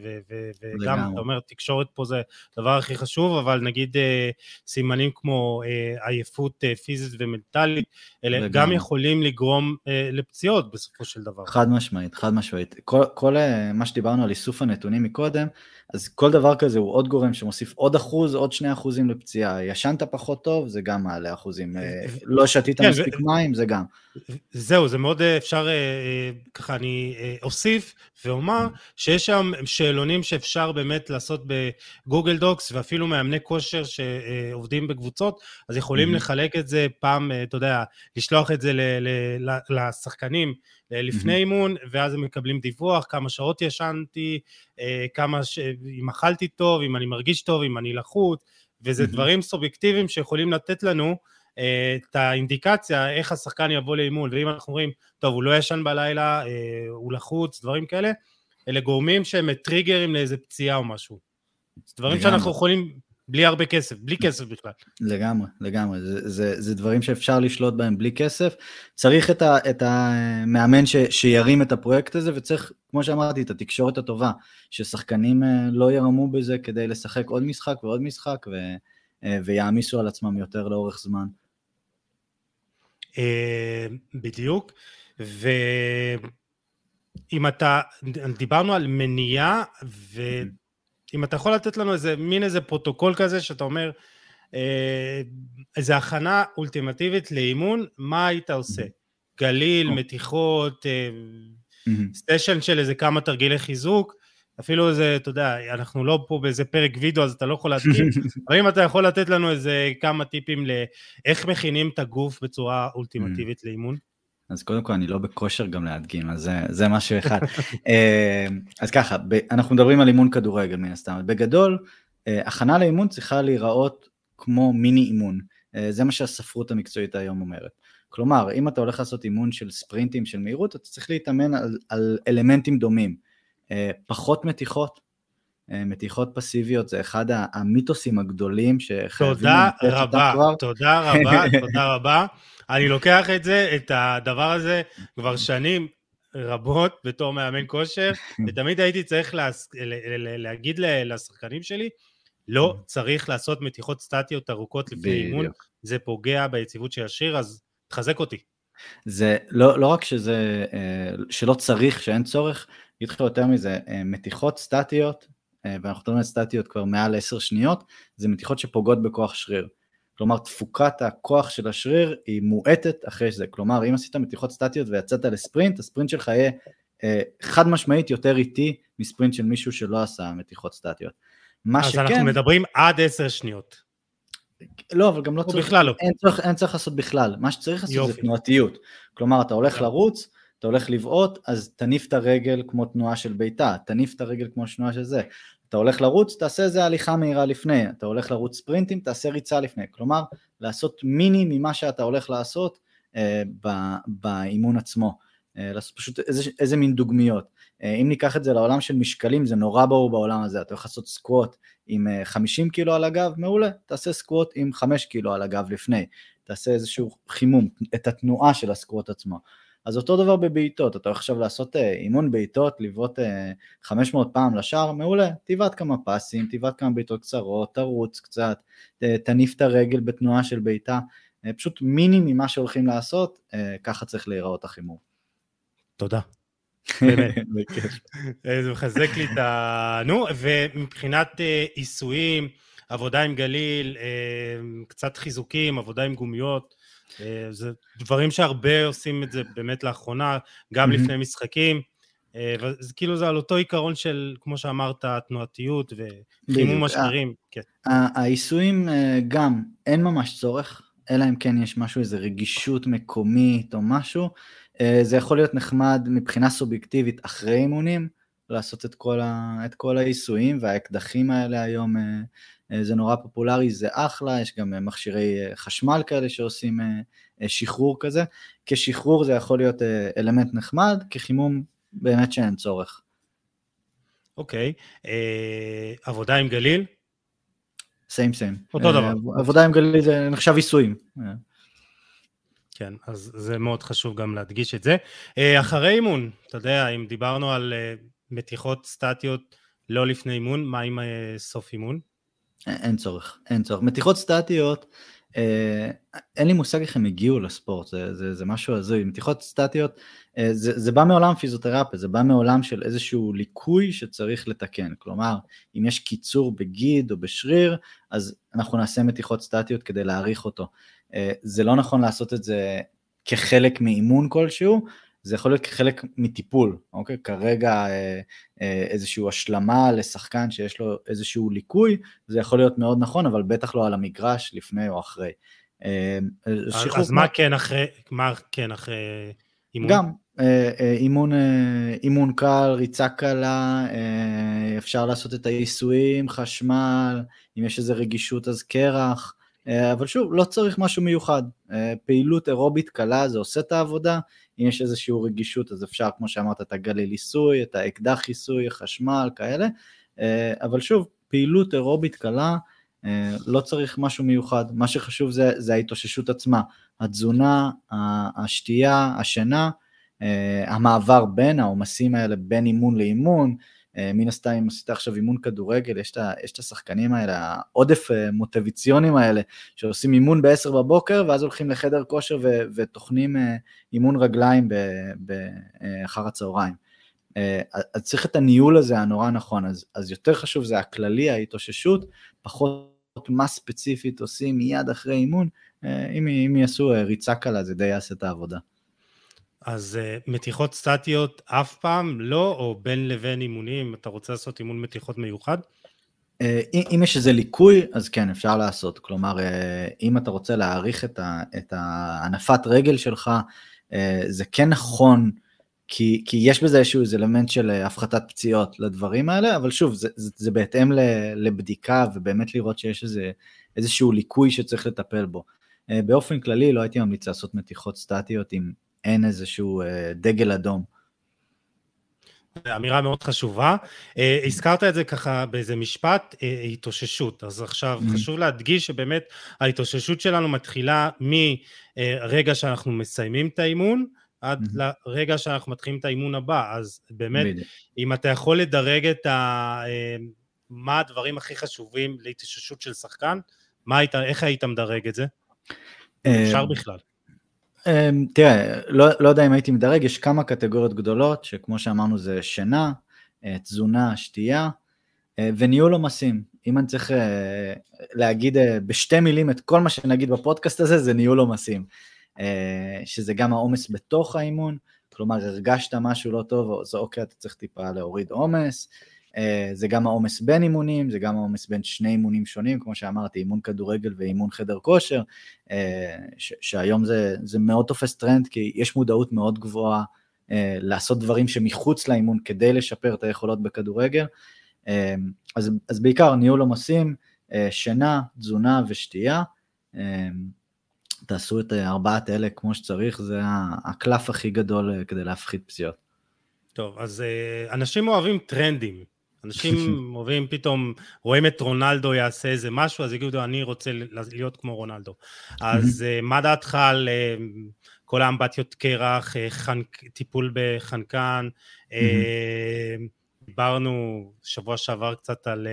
וגם, אתה אומר, תקשורת פה זה הדבר הכי חשוב, אבל נגיד אה, סימנים כמו עייפות פיזית ומנטלית, אלה. גם יכולים לגרום לפציעות בסופו של דבר. חד משמעית, חד משמעית. כל, כל מה שדיברנו על איסוף הנתונים מקודם, אז כל דבר כזה הוא עוד גורם שמוסיף עוד אחוז, עוד שני אחוזים לפציעה. ישנת פחות טוב, זה גם מעלה אחוזים. לא שתית כן, מספיק ו... מים, זה גם. זהו, זה מאוד אפשר ככה אני אה, אוסיף ואומר שיש שם שאלונים שאפשר באמת לעשות בגוגל דוקס ואפילו מאמני כושר שעובדים בקבוצות, אז יכולים. לחלק את זה פעם, אה, אתה יודע, לשלוח את זה לשחקנים אה, לפני mm-hmm. אימון, ואז הם מקבלים דיווח, כמה שעות ישנתי, כמה, ש... אם אכלתי טוב, אם אני מרגיש טוב, אם אני לחוץ, וזה. דברים סובייקטיביים שיכולים לתת לנו את האינדיקציה איך השחקן יבוא לאימון, ואם אנחנו אומרים, טוב, הוא לא ישן בלילה, אה, הוא לחוץ, דברים כאלה, אלה גורמים שהם טריגרים לאיזה פציעה או משהו. זה דברים. שאנחנו יכולים בלי הרבה כסף, בלי כסף בכלל. לגמרי, לגמרי, זה, זה, זה דברים שאפשר לשלוט בהם בלי כסף. צריך את, ה, את המאמן ש, שירים את הפרויקט הזה, וצריך, כמו שאמרתי, את התקשורת הטובה, ששחקנים אה, לא ירמו בזה כדי לשחק עוד משחק ועוד משחק, ו, אה, ויעמיסו על עצמם יותר לאורך זמן. בדיוק, ואם אתה, דיברנו על מניעה, ואם אתה יכול לתת לנו איזה מין איזה פרוטוקול כזה שאתה אומר, איזה הכנה אולטימטיבית לאימון, מה היית עושה? גליל, מתיחות, station של איזה כמה תרגילי חיזוק, אפילו איזה, אתה יודע, אנחנו לא פה באיזה פרק וידאו אז אתה לא יכול להדגים, [laughs] אבל אם אתה יכול לתת לנו איזה כמה טיפים לאיך מכינים את הגוף בצורה אולטימטיבית לאימון? אז קודם כל אני לא בכושר גם להדגים, אז זה, זה משהו אחד. [laughs] אה, אז ככה, אנחנו מדברים על אימון כדורגל מן הסתם, בגדול, אה, הכנה לאימון צריכה להיראות כמו מיני אימון, אה, זה מה שהספרות המקצועית היום אומרת. כלומר, אם אתה הולך לעשות אימון של ספרינטים של מהירות, אתה צריך להתאמן על, על אלמנטים דומים. פחות מתיחות, מתיחות פסיביות זה אחד המיתוסים הגדולים שחייבים... תודה רבה, תודה רבה, [laughs] תודה רבה. אני לוקח את זה, את הדבר הזה, כבר שנים רבות בתור מאמן כושר, [laughs] ותמיד הייתי צריך להס... להגיד לשחקנים שלי, לא צריך לעשות מתיחות סטטיות ארוכות לפני אימון, זה פוגע ביציבות של השריר, אז תחזק אותי. זה לא, לא רק שזה, אה, שלא צריך, שאין צורך, אגיד לך יותר מזה, אה, מתיחות סטטיות, אה, ואנחנו מדברים על סטטיות כבר מעל 10 שניות, זה מתיחות שפוגעות בכוח שריר. כלומר, תפוקת הכוח של השריר היא מועטת אחרי זה. כלומר, אם עשית מתיחות סטטיות ויצאת לספרינט, הספרינט שלך יהיה חד משמעית יותר איטי מספרינט של מישהו שלא עשה מתיחות סטטיות. אז שכן, אנחנו מדברים עד 10 שניות. לא, אבל גם לא צריך, בכלל לא. אין צריך, אין צריך לעשות בכלל, מה שצריך לעשות יופי. זה תנועתיות. כלומר, אתה הולך yeah. לרוץ, אתה הולך לבעוט, אז תניף את הרגל כמו תנועה של בעיטה, תניף את הרגל כמו תנועה של זה. אתה הולך לרוץ, תעשה איזה הליכה מהירה לפני, אתה הולך לרוץ ספרינטים, תעשה ריצה לפני. כלומר, לעשות מיני ממה שאתה הולך לעשות אה, באימון עצמו. אה, לעשות פשוט איזה, איזה מין דוגמיות. אה, אם ניקח את זה לעולם של משקלים, זה נורא ברור בעולם הזה, אתה הולך לעשות סקווט עם 50 אה, קילו על הגב, מעולה, תעשה סקווט עם 5 קילו על הגב לפני, תעשה איזשהו חימום, את התנועה של הסקווט עצמו. אז אותו דבר בבעיטות, אתה הולך עכשיו לעשות אימון בעיטות, לבעוט 500 פעם לשער, מעולה, תבעט כמה פסים, תבעט כמה בעיטות קצרות, תרוץ קצת, תניף את הרגל בתנועה של בעיטה, פשוט מיני ממה שהולכים לעשות, ככה צריך להיראות החימום. תודה. [laughs] [laughs] זה מחזק לי את ה... נו, ומבחינת אה, עיסויים, עבודה עם גליל, אה, קצת חיזוקים, עבודה עם גומיות, אה, זה דברים שהרבה עושים את זה באמת לאחרונה, גם לפני משחקים. וזה כאילו זה על אותו עיקרון של, כמו שאמרת, תנועתיות וחימום משברים. כן. העיסויים גם, אין ממש צורך, אלא אם כן יש משהו, איזה רגישות מקומית או משהו. אה, זה יכול להיות נחמד מבחינה סובייקטיבית אחרי אימונים, לעשות את כל, ה, את כל העיסויים והאקדחים האלה היום, אה, אה, זה נורא פופולרי, זה אחלה, יש גם מכשירי חשמל כאלה שעושים שחרור כזה. כשחרור זה יכול להיות אלמנט נחמד, כחימום באמת שאין צורך. אוקיי, okay. עבודה עם גליל? סיים סיים. אותו דבר. עבודה עם גליל זה נחשב עיסויים. כן, אז זה מאוד חשוב גם להדגיש את זה. אה, אחרי אימון, אתה יודע, אם דיברנו על אה, מתיחות סטטיות לא לפני אימון, מה עם אה, סוף אימון? אין צורך, אין צורך. מתיחות סטטיות, אין לי מושג איך הם הגיעו לספורט, זה, זה, זה משהו הזוי. מתיחות סטטיות, זה, זה בא מעולם פיזיותרפיה, זה בא מעולם של איזשהו ליקוי שצריך לתקן. כלומר, אם יש קיצור בגיד או בשריר, אז אנחנו נעשה מתיחות סטטיות כדי להעריך אותו. אה, זה לא נכון לעשות את זה כחלק מאימון כלשהו, זה יכול להיות כחלק מטיפול, אוקיי? כרגע אה, אה, איזושהי השלמה לשחקן שיש לו איזשהו ליקוי, זה יכול להיות מאוד נכון, אבל בטח לא על המגרש לפני או אחרי. אז, אז מה כן אחרי, מה כן אחרי אימון? גם, אימון, אימון קל, ריצה קלה, אפשר לעשות את העיסויים, חשמל, אם יש איזו רגישות אז קרח, אה, אבל שוב, לא צריך משהו מיוחד. אה, פעילות אירובית קלה זה עושה את העבודה, אם יש איזושהי רגישות אז אפשר, כמו שאמרת, את הגליל עיסוי, את האקדח עיסוי, חשמל, כאלה, אה, אבל שוב, פעילות אירובית קלה, לא צריך משהו מיוחד, מה שחשוב זה, זה ההתאוששות עצמה, התזונה, השתייה, השינה, המעבר בין העומסים האלה, בין אימון לאימון, מן הסתם אם עשית עכשיו אימון כדורגל, יש את השחקנים האלה, העודף מוטיביציונים האלה, שעושים אימון ב-10 בבוקר ואז הולכים לחדר כושר וטוחנים אימון רגליים אחר הצהריים. אז צריך את הניהול הזה הנורא נכון, אז, אז יותר חשוב זה הכללי, ההתאוששות, פחות מה ספציפית עושים מיד אחרי אימון, אם, אם יעשו ריצה קלה זה די יעשה את העבודה. אז uh, מתיחות סטטיות אף פעם לא, או בין לבין אימונים, אתה רוצה לעשות אימון מתיחות מיוחד? Uh, אם יש איזה ליקוי, אז כן, אפשר לעשות. כלומר, uh, אם אתה רוצה להעריך את, ה, את הנפת רגל שלך, uh, זה כן נכון, כי, כי יש בזה איזשהו אלמנט של הפחתת פציעות לדברים האלה, אבל שוב, זה, זה, זה בהתאם לבדיקה ובאמת לראות שיש איזה, איזשהו ליקוי שצריך לטפל בו. באופן כללי, לא הייתי ממליץ לעשות מתיחות סטטיות עם אין איזשהו אה, דגל אדום. אמירה מאוד חשובה. אה, הזכרת את זה ככה באיזה משפט, אה, התאוששות. אז עכשיו mm-hmm. חשוב להדגיש שבאמת ההתאוששות שלנו מתחילה מרגע שאנחנו מסיימים את האימון, עד mm-hmm. לרגע שאנחנו מתחילים את האימון הבא. אז באמת, בדיוק. אם אתה יכול לדרג את ה... מה הדברים הכי חשובים להתאוששות של שחקן, מה היית, איך היית מדרג את זה? אפשר בכלל. אמ, תראה, לא, לא יודע אם הייתי מדרג, יש כמה קטגוריות גדולות, שכמו שאמרנו זה שינה, אה, תזונה, שתייה, אה, וניהול עומסים. אם אני צריך אה, להגיד בשתי מילים את כל מה שנגיד בפודקאסט הזה, זה ניהול עומסים. שזה גם העומס בתוך האימון, כלומר הרגשת משהו לא טוב, אז אוקיי, אתה צריך טיפה להוריד עומס, זה גם העומס בין אימונים, זה גם העומס בין שני אימונים שונים, כמו שאמרתי, אימון כדורגל ואימון חדר כושר, אה, שהיום זה, זה מאוד תופס טרנד, כי יש מודעות מאוד גבוהה אה, לעשות דברים שמחוץ לאימון כדי לשפר את היכולות בכדורגל. אז, אז בעיקר ניהול עומסים, שינה, תזונה ושתייה. תעשו את ארבעת אלה כמו שצריך, זה הקלף הכי גדול כדי להפחית פציעות. טוב, אז אנשים אוהבים טרנדים. אנשים אוהבים פתאום, רואים את רונלדו יעשה איזה משהו, אז יגידו, אני רוצה להיות כמו רונלדו. אז אה, מה דעתך על אה, כל האמבטיות קרח, אה, חנק, טיפול בחנקן, דיברנו שבוע שעבר קצת על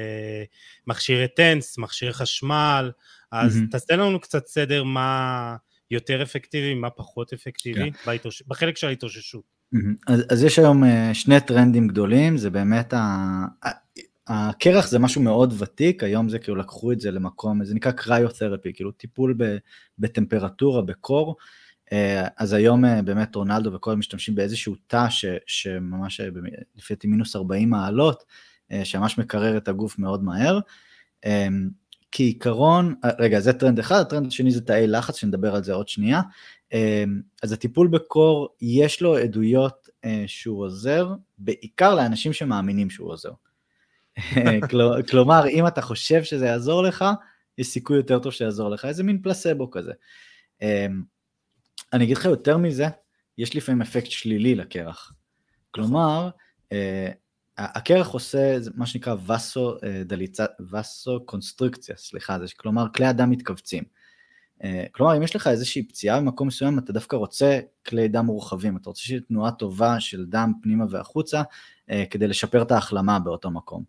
מכשירי טנס, מכשירי חשמל, אז תעשה לנו קצת סדר מה יותר אפקטיבי, מה פחות אפקטיבי, כן. בחלק של ההתאוששות. אז, אז יש היום אה, שני טרנדים גדולים, זה באמת, ה... הקרח זה משהו מאוד ותיק, היום זה כאילו לקחו את זה למקום, זה נקרא cryotherapy, כאילו טיפול ב, בטמפרטורה, בקור, אה, אז היום אה, באמת רונלדו וכל משתמשים באיזשהו תא ש, שממש לפי דעתי מינוס 40 מעלות, שממש מקרר את הגוף מאוד מהר. כעיקרון, רגע זה טרנד אחד, הטרנד השני זה תאי לחץ, שנדבר על זה עוד שנייה. אמ, אז הטיפול בקור, יש לו עדויות אה, שהוא עוזר, בעיקר לאנשים שמאמינים שהוא עוזר. [laughs] כלומר, אם אתה חושב שזה יעזור לך, יש סיכוי יותר טוב שיעזור לך, איזה מין פלסבו כזה. אמ, אני אגיד לך יותר מזה, יש לפעמים אפקט שלילי לקרח. כלומר, אה, הקרח עושה מה שנקרא וסו אה, דליצה, וסו קונסטרוקציה, סליחה, זה כלומר כלי הדם מתכווצים. אה, כלומר, אם יש לך איזושהי פציעה במקום מסוים, אתה דווקא רוצה כלי דם מורחבים, אתה רוצה שיהיה תנועה טובה של דם פנימה והחוצה, אה, כדי לשפר את ההחלמה באותו מקום.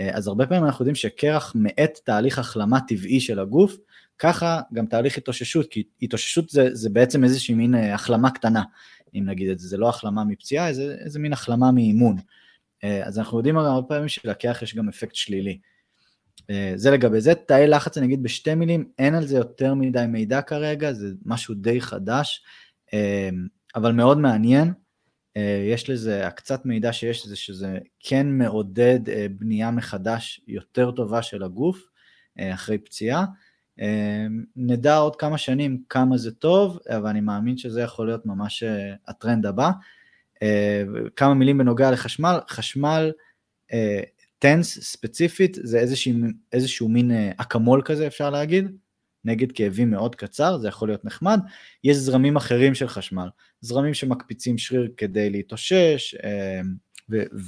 אה, אז הרבה פעמים אנחנו יודעים שקרח מאט תהליך החלמה טבעי של הגוף, ככה גם תהליך התאוששות, כי התאוששות זה, זה בעצם איזושהי מין החלמה קטנה, אם נגיד את זה, זה לא החלמה מפציעה, זה איזה מין החלמה מאימון. אז אנחנו יודעים הרבה פעמים שלקרח יש גם אפקט שלילי. אה, זה לגבי זה, תאי לחץ אני אגיד בשתי מילים, אין על זה יותר מדי מידע כרגע, זה משהו די חדש, אה, אבל מאוד מעניין. אה, יש לזה, הקצת מידע שיש לזה שזה כן מעודד בנייה מחדש יותר טובה של הגוף אחרי פציעה. נדע עוד כמה שנים כמה זה טוב, אבל אני מאמין שזה יכול להיות ממש הטרנד הבא. כמה מילים בנוגע לחשמל, חשמל טנס ספציפית זה איזשהו, איזשהו מין אה, אקמול כזה אפשר להגיד, נגד כאבים מאוד קצר, זה יכול להיות נחמד. יש זרמים אחרים של חשמל, זרמים שמקפיצים שריר כדי להתאושש, אה,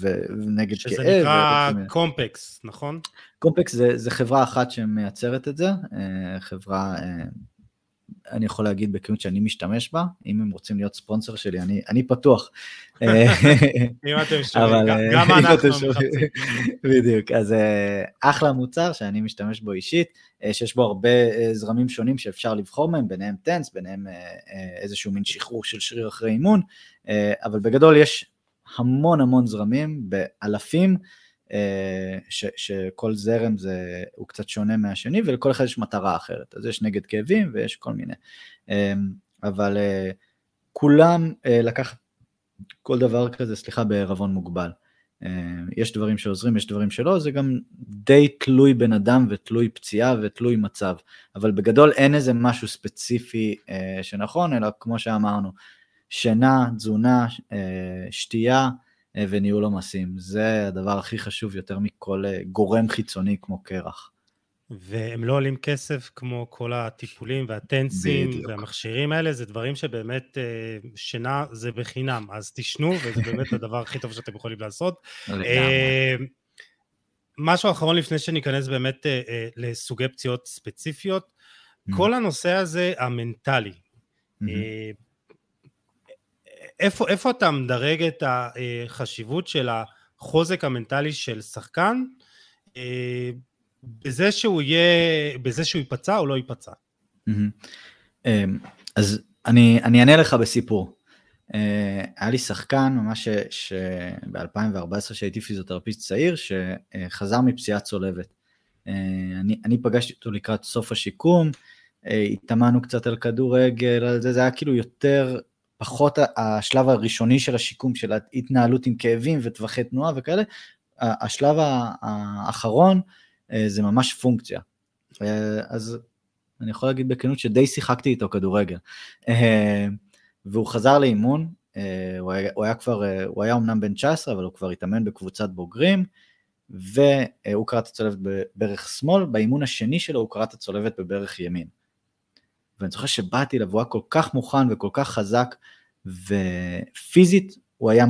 ונגד כאב. שזה נקרא קומפקס, נכון? קומפקס זה, זה חברה אחת שמייצרת את זה, אה, חברה, אני יכול להגיד בכנות שאני משתמש בה, אם הם רוצים להיות ספונסר שלי, אני, אני פתוח. [laughs] אם אתם שומעים, גם [laughs] אנחנו מחפשים. בדיוק, אז אחלה מוצר שאני משתמש בו אישית, שיש בו הרבה זרמים שונים שאפשר לבחור מהם, ביניהם טנס, ביניהם איזשהו מין שחרור של שריר אחרי אימון, אבל בגדול יש המון המון זרמים, באלפים, אה, ש, שכל זרם זה, הוא קצת שונה מהשני ולכל אחד יש מטרה אחרת, אז יש נגד כאבים ויש כל מיני, אה, אבל אה, כולם לקחת כל דבר כזה, סליחה, בערבון מוגבל. יש דברים שעוזרים, יש דברים שלא, זה גם די תלוי בן אדם ותלוי פציעה ותלוי מצב, אבל בגדול אין איזה משהו ספציפי שנכון, אלא כמו שאמרנו, שינה, תזונה, שתייה, אה, וניהול עומסים. זה הדבר הכי חשוב יותר מכל אה, גורם חיצוני כמו קרח. והם לא עולים כסף כמו כל הטיפולים והטנסים בדיוק. והמכשירים האלה, זה דברים שבאמת אה, שינה זה בחינם, אז תשנו וזה באמת הדבר הכי טוב שאתם יכולים לעשות. משהו אחרון לפני שניכנס באמת לסוגי פציעות ספציפיות, mm-hmm. כל הנושא הזה המנטלי, mm-hmm. איפה, איפה אתה מדרג את החשיבות של החוזק המנטלי של שחקן אה, בזה שהוא יהיה, בזה שהוא ייפצע או לא ייפצע? אמ, אז אני, אני אענה לך בסיפור. אה, היה לי שחקן ממש ב-2014 שהייתי פיזיותרפיסט צעיר שחזר מפציעת צולבת. אה, אני, אני פגשתי אותו לקראת סוף השיקום, התאמנו קצת על כדורגל, זה, זה היה כאילו יותר פחות השלב הראשוני של השיקום, של ההתנהלות עם כאבים וטווחי תנועה וכאלה, השלב האחרון אה, זה ממש פונקציה. אה, אז אני יכול להגיד בכנות שדי שיחקתי איתו כדורגל. אה, והוא חזר לאימון, הוא היה, הוא היה כבר, הוא היה אמנם בן 19, אבל הוא כבר התאמן בקבוצת בוגרים, והוא קרא את הצולבת בברך שמאל, באימון השני שלו הוא קרא את הצולבת בברך ימין. ואני זוכר שבאתי אליו, הוא היה כל כך מוכן וכל כך חזק, ופיזית הוא היה 100%.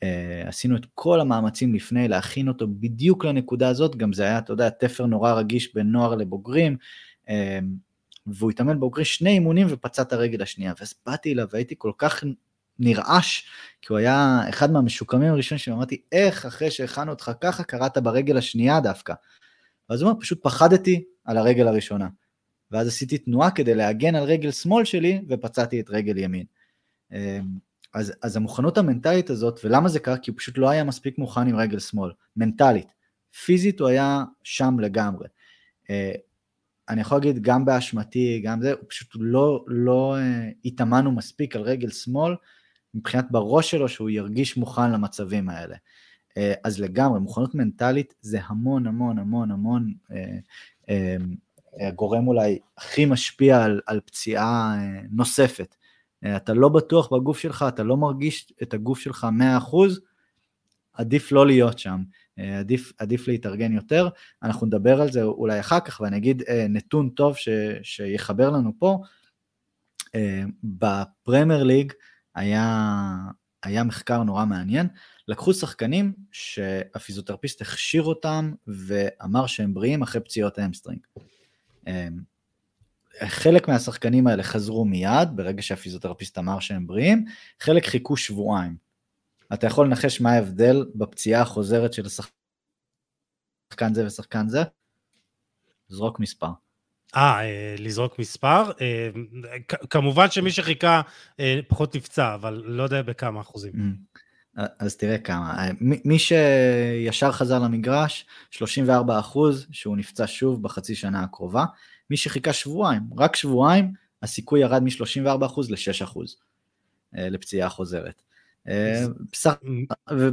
Uh, עשינו את כל המאמצים לפני להכין אותו בדיוק לנקודה הזאת, גם זה היה, אתה יודע, תפר נורא רגיש בין נוער לבוגרים, uh, והוא התאמן בוגרי שני אימונים ופצע את הרגל השנייה, ואז באתי אליו והייתי כל כך נרעש, כי הוא היה אחד מהמשוקמים הראשונים שאמרתי, איך אחרי שהכנו אותך ככה קראת ברגל השנייה דווקא? ואז הוא אומר, פשוט פחדתי על הרגל הראשונה. ואז עשיתי תנועה כדי להגן על רגל שמאל שלי ופצעתי את רגל ימין. אמ, אז, אז המוכנות המנטלית הזאת, ולמה זה קרה? כי הוא פשוט לא היה מספיק מוכן עם רגל שמאל, מנטלית. פיזית הוא היה שם לגמרי. אה, אני יכול להגיד גם באשמתי, גם זה, הוא פשוט לא, לא אה, התאמנו מספיק על רגל שמאל, מבחינת בראש שלו שהוא ירגיש מוכן למצבים האלה. אה, אז לגמרי, מוכנות מנטלית זה המון המון המון המון הגורם אולי הכי משפיע על, על פציעה אה, נוספת. אה, אתה לא בטוח בגוף שלך, אתה לא מרגיש את הגוף שלך 100%, עדיף לא להיות שם, אה, עדיף, עדיף להתארגן יותר. אנחנו נדבר על זה אולי אחר כך, ואני אגיד נתון טוב ש, שיחבר לנו פה. ב Premier League היה, היה מחקר נורא מעניין, לקחו שחקנים שהפיזיותרפיסט הכשיר אותם ואמר שהם בריאים אחרי פציעות hamstring. אמ, חלק מהשחקנים האלה חזרו מיד, ברגע שהפיזיותרפיסט אמר שהם בריאים, חלק חיכו שבועיים. אתה יכול לנחש מה ההבדל בפציעה החוזרת של השחקן זה ושחקן זה? זרוק מספר. אה, אה לזרוק מספר? אה, כמובן שמי שחיכה אה, פחות נפצע, אבל לא יודע בכמה אחוזים. Mm. אז תראה כמה. מי שישר חזר למגרש, 34 אחוז שהוא נפצע שוב בחצי שנה הקרובה. מי שחיכה שבועיים, רק שבועיים, הסיכוי ירד מ-34 אחוז ל-6 אחוז אה, לפציעה חוזרת. אה,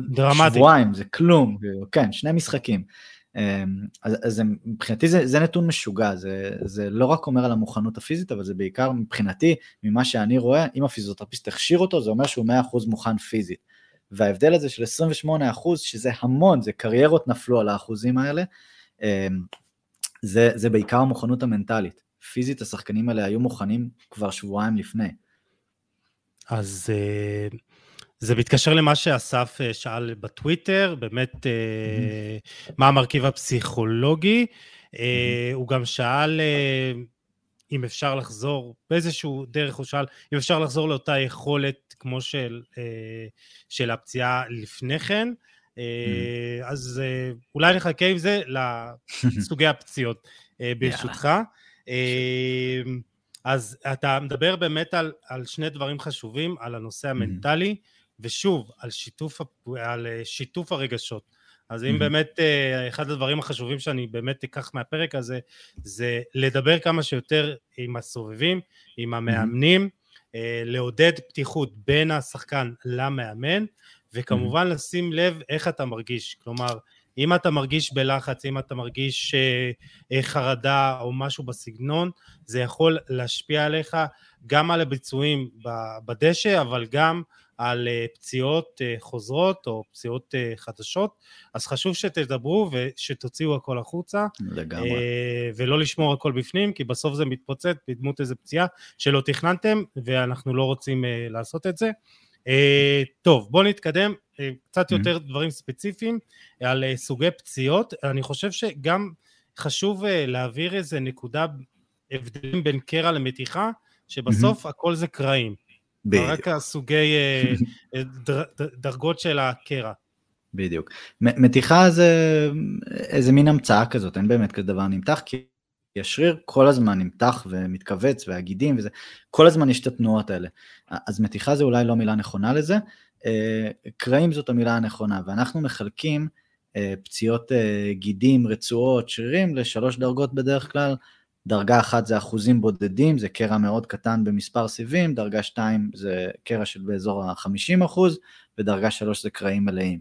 דרמטי. שבועיים, זה כלום, כן, שני משחקים. אה, אז, אז מבחינתי זה, זה נתון משוגע, זה, זה לא רק אומר על המוכנות הפיזית, אבל זה בעיקר מבחינתי, ממה שאני רואה, אם הפיזיותרפיסט הכשיר אותו, זה אומר שהוא 100% מוכן פיזית. וההבדל הזה של 28 אחוז, שזה המון, זה קריירות נפלו על האחוזים האלה, אמ, זה, זה בעיקר המוכנות המנטלית. פיזית השחקנים האלה היו מוכנים כבר שבועיים לפני. אז אה, זה מתקשר למה שאסף אה, שאל בטוויטר, באמת mm-hmm. מה המרכיב הפסיכולוגי. Mm-hmm. הוא גם שאל אם אפשר לחזור באיזשהו דרך, הוא שאל אם אפשר לחזור לאותה יכולת כמו של, אה, של הפציעה לפני כן, אה, mm. אז אה, אולי נחכה עם זה לסוגי הפציעות, אה, [laughs] ברשותך. אה, אז אתה מדבר באמת על, על שני דברים חשובים, על הנושא mm-hmm. המנטלי, ושוב, על שיתוף, על שיתוף הרגשות. אז אם mm-hmm. באמת אה, אחד הדברים החשובים שאני באמת אקח מהפרק הזה זה לדבר כמה שיותר עם הסובבים, עם המאמנים, mm-hmm. לעודד פתיחות בין השחקן למאמן וכמובן mm-hmm. לשים לב איך אתה מרגיש, כלומר אם אתה מרגיש בלחץ, אם אתה מרגיש אה, חרדה או משהו בסגנון, זה יכול להשפיע עליך גם על הביצועים בדשא, אבל גם על אה, פציעות אה, חוזרות או פציעות אה, חדשות, אז חשוב שתדברו ושתוציאו הכל החוצה. לגמרי. ולא לשמור הכל בפנים, כי בסוף זה מתפוצץ בדמות איזה פציעה שלא תכננתם, ואנחנו לא רוצים לעשות את זה. טוב, בואו נתקדם, קצת mm-hmm. יותר דברים ספציפיים על סוגי פציעות. אני חושב שגם חשוב להעביר איזה נקודה, הבדלים בין קרע למתיחה, שבסוף mm-hmm. הכל זה קרעים. בדיוק. רק הסוגי אה, דרגות של הקרע. בדיוק. מתיחה זה איזה מין המצאה כזאת, אין באמת כזה דבר נמתח, כי השריר כל הזמן נמתח ומתכווץ והגידים וזה, כל הזמן יש את התנועות האלה. אז מתיחה זה אולי לא מילה נכונה לזה, אה, קרעים זאת המילה הנכונה, ואנחנו מחלקים אה, פציעות גידים, רצועות, שרירים לשלוש דרגות בדרך כלל, דרגה אחת זה אחוזים בודדים, זה קרע מאוד קטן במספר סיבים, דרגה שתיים זה קרע של באזור ה-50 אחוז, ודרגה שלוש זה קרעים מלאים.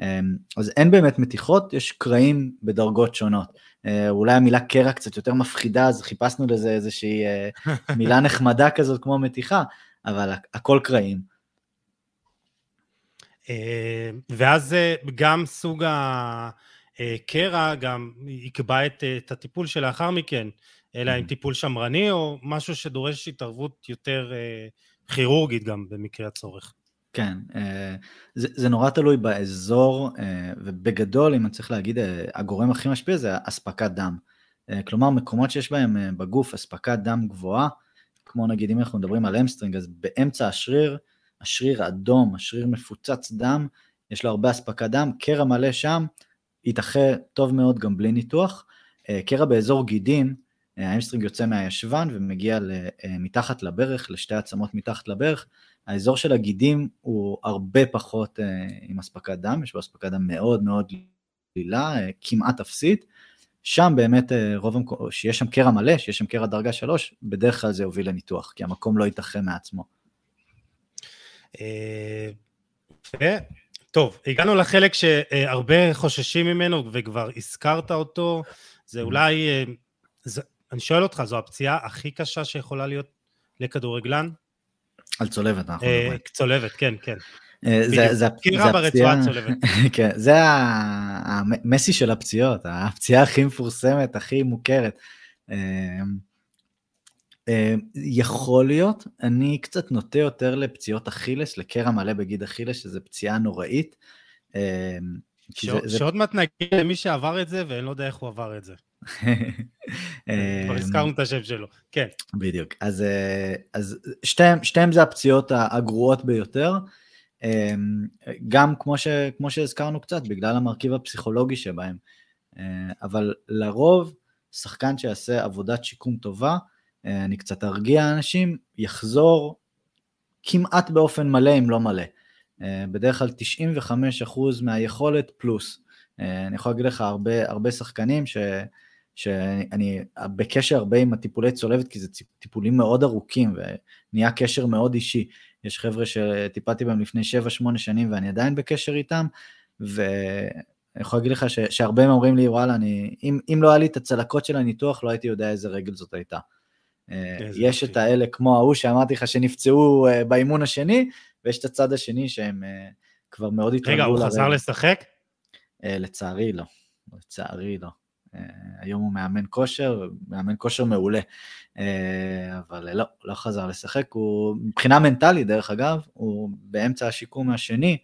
אמ, אז אין באמת מתיחות, יש קרעים בדרגות שונות. אה, אולי המילה קרע קצת יותר מפחידה, אז חיפשנו לזה איזושהי אה, [laughs] מילה נחמדה כזאת כמו מתיחה, אבל הכל קרעים. אה, ואז גם סוג הקרע גם יקבע את, את הטיפול שלאחר מכן. אלא עם טיפול שמרני או משהו שדורש התערבות יותר אה, כירורגית גם במקרה הצורך. כן, אה, זה, זה נורא תלוי באזור, אה, ובגדול, אם אני צריך להגיד, הגורם הכי משפיע זה אספקת דם. כלומר, מקומות שיש בהם בגוף אספקת דם גבוהה, כמו נגיד אם אנחנו מדברים על hamstring, אז באמצע השריר, השריר האדום, השריר מפוצץ דם, יש לו הרבה אספקת דם, קרע מלא שם, יתאחה טוב מאוד גם בלי ניתוח. קרע באזור גידים, ה hamstring יוצא מהישבן ומגיע אה, מתחת לברך, לשתי עצמות מתחת לברך. האזור של הגידים הוא הרבה פחות אה, עם אספקת דם, יש בו אספקת דם מאוד מאוד דלילה, אה, כמעט אפסית. שם באמת רוב המקומות, שיש שם קרע מלא, שיש שם קרע דרגה שלוש, בדרך כלל זה יוביל לניתוח, כי המקום לא ייתכן מעצמו. טוב, הגענו לחלק שהרבה חוששים ממנו וכבר הזכרת אותו, זה mm. אולי אני שואל אותך, זו הפציעה הכי קשה שיכולה להיות לכדורגלן? על צולבת, אנחנו אה, מדברים. צולבת, כן, כן. אה, זה הפציעה, ברצועה צולבת. [laughs] כן, זה המסי של הפציעות, הפציעה הכי מפורסמת, הכי מוכרת. אה, יכול להיות, אני קצת נוטה יותר לפציעות אכילס, לקרע מלא בגיד אכילס, שזו פציעה נוראית. שעוד מעט נגיד למי שעבר את זה, ואני לא יודע איך הוא עבר את זה. [laughs] כבר הזכרנו את השם שלו, כן. בדיוק, אז, אה, אז שתיהם, שתיהם זה הפציעות הגרועות ביותר, אה, גם כמו, ש, כמו שהזכרנו קצת, בגלל המרכיב הפסיכולוגי שבהם, אה, אבל לרוב, שחקן שיעשה עבודת שיקום טובה, אני קצת ארגיע אנשים, יחזור כמעט באופן מלא אם לא מלא. בדרך כלל 95% מהיכולת פלוס. אני יכול להגיד לך הרבה, הרבה שחקנים ש... שאני בקשר הרבה עם הטיפולי צולבת, כי זה טיפולים מאוד ארוכים ונהיה קשר מאוד אישי. יש חבר'ה שטיפלתי בהם לפני 7-8 שנים ואני עדיין בקשר איתם, ואני יכול להגיד לך ש, שהרבה מהם אומרים לי, וואלה, אני, אם, אם לא היה לי את הצלקות של הניתוח, לא הייתי יודע איזה רגל זאת הייתה. אה, יש את האלה כמו ההוא שאמרתי לך שנפצעו אה, באימון השני, ויש את הצד השני שהם אה, כבר מאוד התרגלו. רגע, הוא חזר לשחק? לצערי לא. לצערי לא. אה, היום הוא מאמן כושר, מאמן כושר מעולה, אה, אבל לא, לא חזר לשחק, הוא מבחינה מנטלית דרך אגב, הוא באמצע השיקום השני,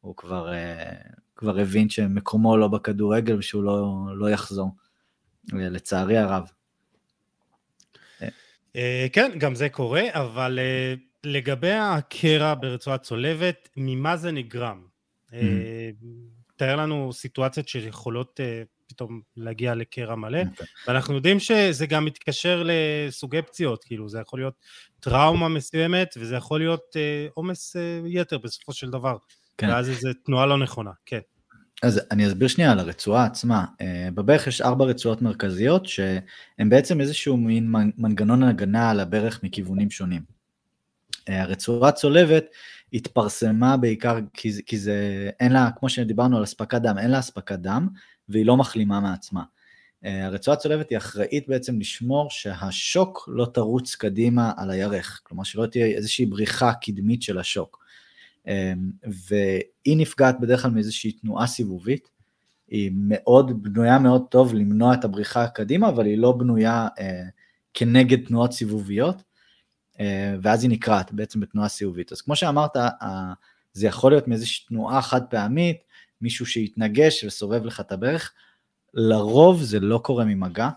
הוא כבר, אה, כבר הבין שמקומו לא בכדורגל ושהוא לא, לא יחזור, לצערי הרב. כן, גם זה קורה, אבל לגבי הקרע ברצועת צולבת, ממה זה נגרם? Mm-hmm. תאר לנו סיטואציות שיכולות פתאום להגיע לקרע מלא, okay. אוקיי. ואנחנו יודעים שזה גם מתקשר לסוגי פציעות, כאילו זה יכול להיות טראומה מסוימת, וזה יכול להיות עומס יתר בסופו של דבר, כן. ואז איזו תנועה לא נכונה, כן. אז אני אסביר שנייה על הרצועה עצמה. אה, בברך יש ארבע רצועות מרכזיות שהן בעצם איזשהו מין מנגנון הגנה על הברך מכיוונים שונים. אה, הרצועה הצולבת התפרסמה בעיקר כי, כי זה, אין לה, כמו שדיברנו על אספקת דם, אין לה אספקת דם והיא לא מחלימה מעצמה. אה, הרצועה הצולבת היא אחראית בעצם לשמור שהשוק לא תרוץ קדימה על הירך, כלומר שלא תהיה איזושהי בריחה קדמית של השוק. אמ, והיא נפגעת בדרך כלל מאיזושהי תנועה סיבובית, היא מאוד בנויה מאוד טוב למנוע את הבריחה קדימה, אבל היא לא בנויה אה, כנגד תנועות סיבוביות, אה, ואז היא נקרעת בעצם בתנועה סיבובית. אז כמו שאמרת, אה, זה יכול להיות מאיזושהי תנועה חד פעמית, מישהו שיתנגש וסובב לך את הברך, לרוב זה לא קורה ממגע,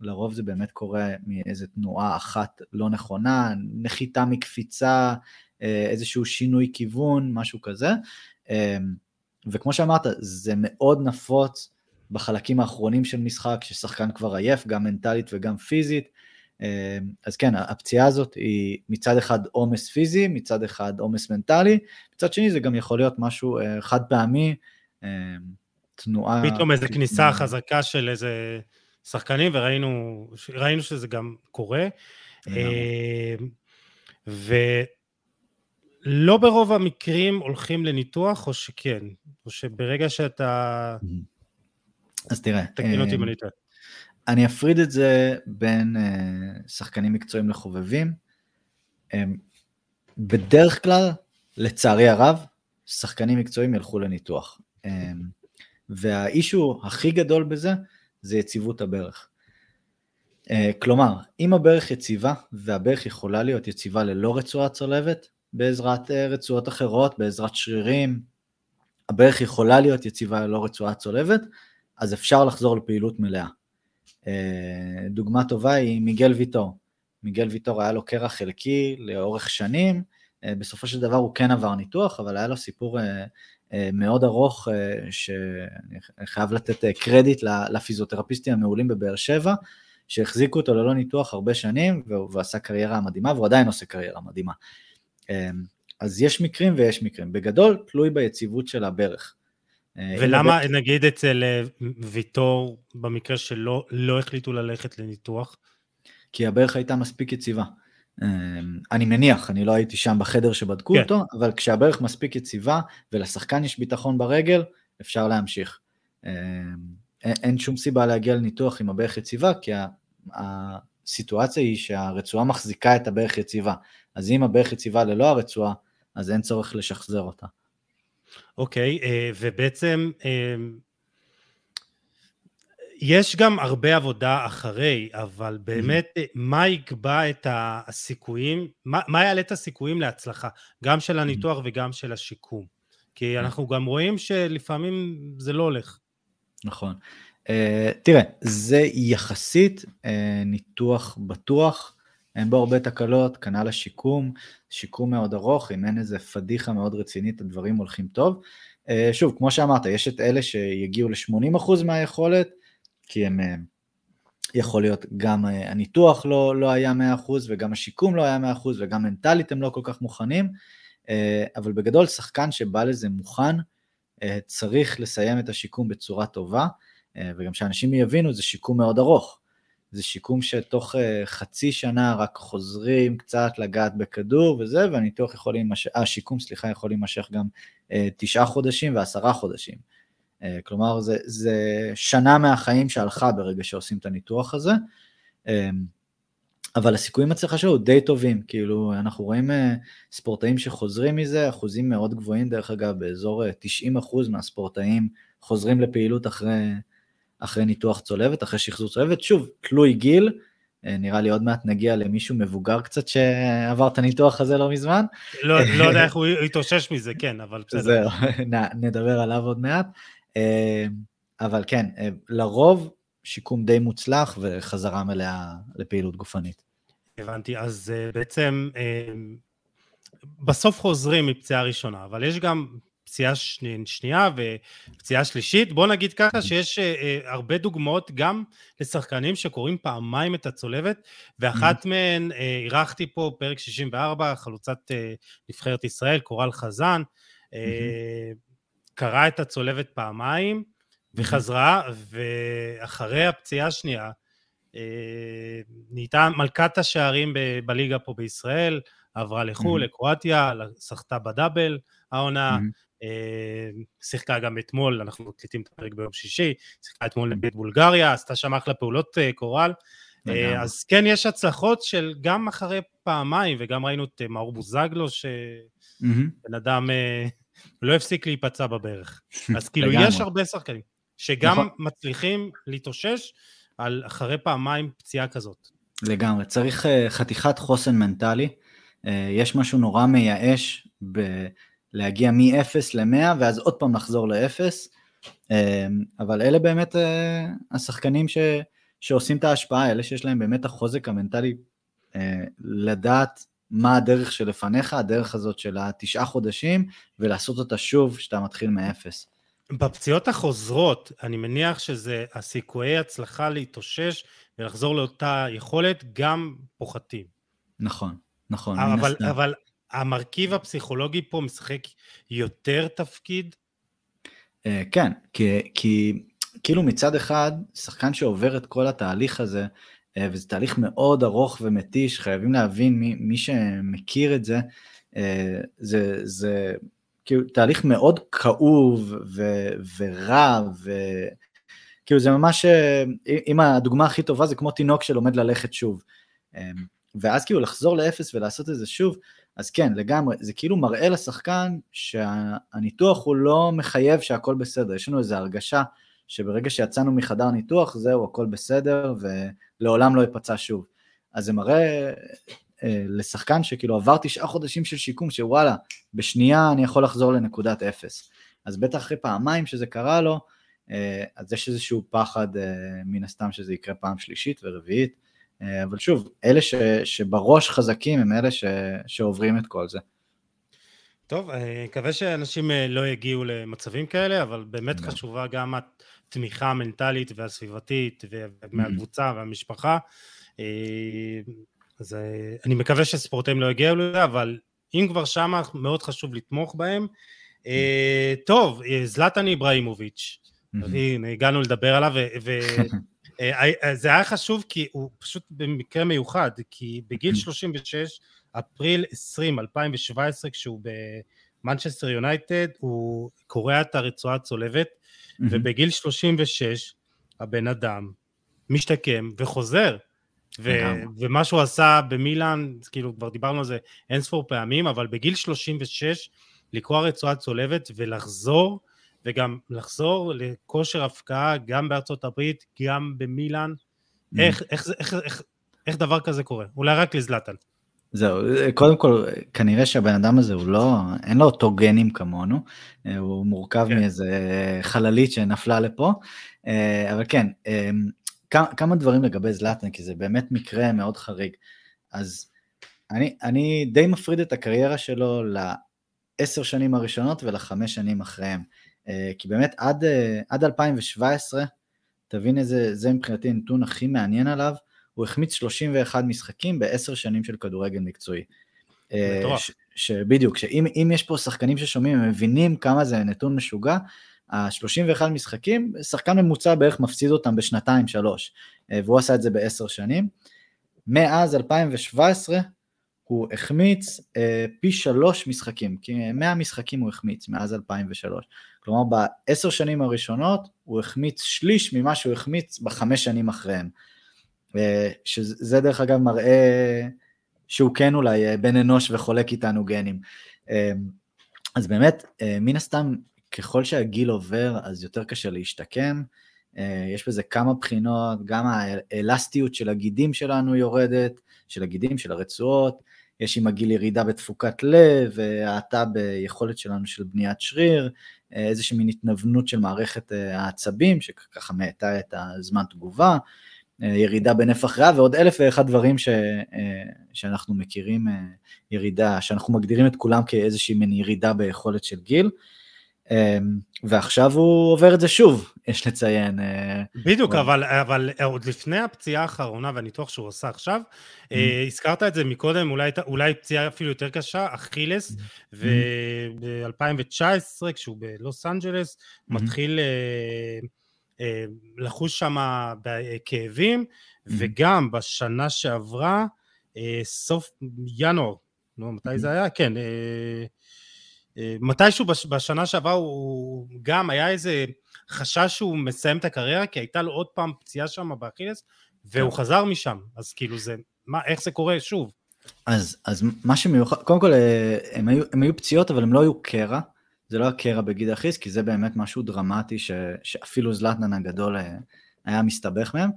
לרוב זה באמת קורה מאיזה תנועה אחת לא נכונה, נחיתה מקפיצה, אה, איזשהו שינוי כיוון, משהו כזה. אה, וכמו שאמרת, זה מאוד נפוץ בחלקים האחרונים של משחק, ששחקן כבר עייף, גם מנטלית וגם פיזית. אה, אז כן, הפציעה הזאת היא מצד אחד עומס פיזי, מצד אחד עומס מנטלי, מצד שני זה גם יכול להיות משהו חד פעמי, תנועה... פתאום איזו כניסה חזקה של איזה שחקנים, וראינו שזה גם קורה. ו... לא ברוב המקרים הולכים לניתוח, או שכן? או שברגע שאתה... אז תראה, תקין אותי אם אני טועה. אני אפריד את זה בין uh, שחקנים מקצועיים לחובבים. בדרך כלל, לצערי הרב, שחקנים מקצועיים ילכו לניתוח. Um, והאישו הכי גדול בזה, זה יציבות הברך. Uh, כלומר, אם הברך יציבה, והברך יכולה להיות יציבה ללא רצועה צולבת, בעזרת אה, רצועות אחרות, בעזרת שרירים. הברך יכולה להיות יציבה ללא רצועה צולבת, אז אפשר לחזור לפעילות מלאה. אה, דוגמה טובה היא מיגל ויטור. מיגל ויטור היה לו קרע חלקי לאורך שנים, אה, בסופו של דבר הוא כן עבר ניתוח, אבל היה לו סיפור מאוד ארוך, שאני חייב לתת קרדיט לפיזיותרפיסטים המעולים בבאר שבע, שהחזיקו אותו ללא ניתוח הרבה שנים, והוא עשה קריירה מדהימה, והוא עדיין עושה קריירה מדהימה. אז יש מקרים ויש מקרים. בגדול, תלוי ביציבות של הברך. אה, ולמה, הברך... נגיד אצל אה, ויטור, במקרה שלא לא החליטו ללכת לניתוח? כי הברך הייתה מספיק יציבה. אמ, אני מניח, אני לא הייתי שם בחדר שבדקו כן. אותו, אבל כשהברך מספיק יציבה ולשחקן יש ביטחון ברגל, אפשר להמשיך. אמ, אין שום סיבה להגיע לניתוח עם הברך יציבה, כי הסיטואציה היא שהרצועה מחזיקה את הברך יציבה. אז אם הברך יציבה ללא הרצועה, אז אין צורך לשחזר אותה. אוקיי, אה, ובעצם אה, יש גם הרבה עבודה אחרי, אבל באמת, mm-hmm. מה יקבע את הסיכויים, מה, מה יעלה את הסיכויים להצלחה, גם של הניתוח mm-hmm. וגם של השיקום? כי אנחנו גם רואים שלפעמים זה לא הולך. נכון. Uh, תראה, זה יחסית uh, ניתוח בטוח, אין בו הרבה תקלות, כנ"ל השיקום, שיקום מאוד ארוך, אם אין איזה פדיחה מאוד רצינית, הדברים הולכים טוב. אה, שוב, כמו שאמרת, יש את אלה שיגיעו ל-80% מהיכולת, כי הם, אה, יכול להיות גם אה, הניתוח לא, לא היה 100% וגם השיקום לא היה 100% וגם מנטלית הם לא כל כך מוכנים, אבל בגדול שחקן שבא לזה מוכן, צריך לסיים את השיקום בצורה טובה, וגם שאנשים יבינו, זה שיקום מאוד ארוך. זה שיקום שתוך חצי שנה רק חוזרים קצת לגעת בכדור וזה, והניתוח יכול להימשך, אה, השיקום, סליחה, יכול להימשך גם תשעה חודשים ועשרה חודשים. Uh, כלומר, זה, זה שנה מהחיים שהלכה ברגע שעושים את הניתוח הזה. Uh, אבל הסיכויים אצלך שלו די טובים, כאילו אנחנו רואים uh, ספורטאים שחוזרים מזה, אחוזים מאוד גבוהים דרך אגב, באזור 90% מהספורטאים חוזרים לפעילות אחרי, אחרי ניתוח צולבת, אחרי שחזור צולבת, שוב, תלוי גיל, אה, נראה לי עוד מעט נגיע למישהו מבוגר קצת שעבר את הניתוח הזה לא מזמן. לא, לא יודע [laughs] איך הוא יתאושש מזה, כן, אבל בסדר. זהו, [laughs] נדבר עליו עוד מעט. אה, אבל כן, אה, לרוב שיקום די מוצלח וחזרה מלאה לפעילות גופנית. הבנתי, אז בעצם בסוף חוזרים מפציעה ראשונה, אבל יש גם פציעה שנייה ופציעה שלישית. בוא נגיד ככה שיש הרבה דוגמאות גם לשחקנים שקוראים פעמיים את הצולבת, ואחת מהן, אירחתי פה פרק 64, חלוצת נבחרת ישראל, קורל חזן, קראה את הצולבת פעמיים וחזרה, ואחרי הפציעה השנייה, נהייתה מלכת השערים בליגה פה בישראל, עברה לחו"ל, לקרואטיה, שחתה בדאבל העונה, שיחקה גם אתמול, אנחנו מקליטים את הפרק ביום שישי, שיחקה אתמול נגד בולגריה, עשתה שם אחלה פעולות קורל. אז כן, יש הצלחות של גם אחרי פעמיים, וגם ראינו את מאור בוזגלו, שבן אדם לא הפסיק להיפצע בברך. [laughs] אז כאילו, יש הרבה שחקנים שגם נכון. מצליחים להתאושש על אחרי פעמיים פציעה כזאת. לגמרי, צריך חתיכת חוסן מנטלי. יש משהו נורא מייאש בלהגיע מ-0 ל-100 ואז עוד פעם לחזור ל-0, אבל אלה באמת השחקנים ש... שעושים את ההשפעה, אלה שיש להם באמת החוזק המנטלי לדעת מה הדרך שלפניך, הדרך הזאת של התשעה חודשים, ולעשות אותה שוב כשאתה מתחיל מאפס. בפציעות החוזרות, אני מניח שזה הסיכויי הצלחה להתאושש ולחזור לאותה יכולת גם פוחתים. נכון, נכון. אבל, אבל המרכיב הפסיכולוגי פה משחק יותר תפקיד? אה, כן, כי, כי כאילו מצד אחד, שחקן שעובר את כל התהליך הזה, וזה תהליך מאוד ארוך ומתיש, חייבים להבין, מי, מי שמכיר את זה, אה, זה, זה כאילו תהליך מאוד כאוב ו, ורע, וכאילו זה ממש, אה, אם הדוגמה הכי טובה זה כמו תינוק שלומד ללכת שוב. ואז כאילו לחזור לאפס ולעשות את זה שוב, אז כן, לגמרי, זה כאילו מראה לשחקן שהניתוח הוא לא מחייב שהכל בסדר, יש לנו איזו הרגשה שברגע שיצאנו מחדר ניתוח, זהו, הכל בסדר, ולעולם לא יפצע שוב. אז זה מראה אה, לשחקן שכאילו עבר תשעה חודשים של שיקום, שוואלה, בשנייה אני יכול לחזור לנקודת אפס. אז בטח אחרי פעמיים שזה קרה לו, אה, אז יש איזשהו פחד אה, מן הסתם שזה יקרה פעם שלישית ורביעית, אה, אבל שוב, אלה ש, שבראש חזקים הם אלה ש, שעוברים את כל זה. טוב, אני אה, מקווה שאנשים אה, לא יגיעו למצבים כאלה, אבל באמת חשובה גם התמיכה המנטלית והסביבתית מהקבוצה והמשפחה. אה, אז אני מקווה שספורטאים לא יגיעו לזה, אבל אם כבר שמה, מאוד חשוב לתמוך בהם. טוב, זלטן איבראימוביץ', הנה, הגענו לדבר עליו, וזה [laughs] היה חשוב כי הוא פשוט במקרה מיוחד, כי בגיל 36, אפריל 20, 2017, כשהוא במנצ'סטר יונייטד, הוא קורע את הרצועה הצולבת, mm-hmm. ובגיל 36, הבן אדם משתקם וחוזר. ו- ומה שהוא עשה במילאן, כאילו כבר דיברנו על זה אין ספור פעמים, אבל בגיל 36 לקרוע רצועה צולבת ולחזור, וגם לחזור לכושר הפקעה גם בארצות הברית, גם במילאן. איך, איך, איך, איך, איך דבר כזה קורה? אולי רק לזלטן. זהו, קודם כל, כנראה שהבן אדם הזה הוא לא, אין לו אותו גנים כמונו, הוא מורכב כן. מאיזה חללית שנפלה לפה, אה, אבל כן, אה, כמה דברים לגבי זלאטן, כי זה באמת מקרה מאוד חריג. אז אני, אני די מפריד את הקריירה שלו לעשר שנים הראשונות ולחמש שנים אחריהם. אה, כי באמת עד, עד 2017, תבין איזה, זה מבחינתי הנתון הכי מעניין עליו, הוא החמיץ 31 משחקים בעשר שנים של כדורגל מקצועי. אה, שבדיוק, שאם יש פה שחקנים ששומעים, הם מבינים כמה זה נתון משוגע, ה-31 משחקים, שחקן ממוצע בערך מפסיד אותם בשנתיים שלוש, אה, והוא עשה את זה בעשר שנים. מאז 2017 הוא החמיץ אה, פי שלוש משחקים, כי 100 משחקים הוא החמיץ מאז 2003. כלומר בעשר שנים הראשונות הוא החמיץ שליש ממה שהוא החמיץ בחמש שנים אחריהם. שזה דרך אגב מראה שהוא כן אולי אה, בן אנוש וחולק איתנו גנים. אה, אז באמת, אה, מן הסתם, ככל שהגיל עובר, אז יותר קשה להשתקם. יש בזה כמה בחינות, גם האלסטיות של הגידים שלנו יורדת, של הגידים, של הרצועות, יש עם הגיל ירידה בתפוקת לב, האטה ביכולת שלנו של בניית שריר, איזושהי מין התנוונות של מערכת העצבים, שככה מאטה את הזמן תגובה. ירידה בנפח ריאה ועוד אלף ואחד דברים ש, שאנחנו מכירים, ירידה, שאנחנו מגדירים את כולם כאיזושהי מין ירידה ביכולת של גיל. אמ, ועכשיו הוא עובר את זה שוב, יש לציין. אה, בדיוק, הוא... אבל, אבל עוד לפני הפציעה האחרונה והניתוח שהוא עושה עכשיו, mm-hmm. הזכרת את זה מקודם, אולי, אולי פציעה אפילו יותר קשה, אכילס, mm-hmm. וב-2019, כשהוא בלוס אנג'לס, mm-hmm. מתחיל אה, אה, לחוש שם כאבים, mm-hmm. וגם בשנה שעברה, אה, סוף ינואר, נו, מתי mm-hmm. זה היה? כן, אה, מתישהו בשנה שעברה הוא גם היה איזה חשש שהוא מסיים את הקריירה, כי הייתה לו עוד פעם פציעה שם באכילס, והוא כן. חזר משם, אז כאילו זה, מה, איך זה קורה שוב? אז, אז מה שמיוחד, קודם כל אה, הם היו, הם היו פציעות אבל הם לא היו קרע, זה לא היה קרע בגיד האכילס, כי זה באמת משהו דרמטי ש, שאפילו זלטנן הגדול אה, היה מסתבך מהם.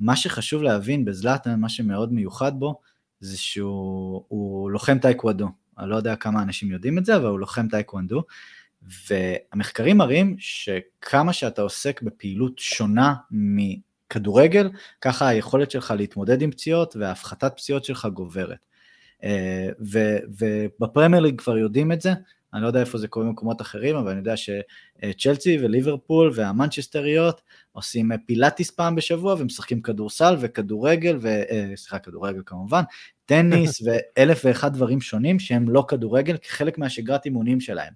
מה שחשוב להבין בזלטנן, מה שמאוד מיוחד בו, זה שהוא לוחם טאקוונדו. אני לא יודע כמה אנשים יודעים את זה, אבל הוא לוחם טאקוונדו, והמחקרים מראים שכמה שאתה עוסק בפעילות שונה מכדורגל, ככה היכולת שלך להתמודד עם פציעות והפחתת פציעות שלך גוברת. אה, ובפרמייר ליג כבר יודעים את זה, אני לא יודע איפה זה קורה במקומות אחרים, אבל אני יודע שצ'לסי וליברפול והמנצ'סטריות עושים פילאטיס פעם בשבוע ומשחקים כדורסל וכדורגל, אה, סליחה, כדורגל כמובן, טניס [laughs] ואלף ואחד דברים שונים שהם לא כדורגל כחלק מהשגרת אימונים שלהם.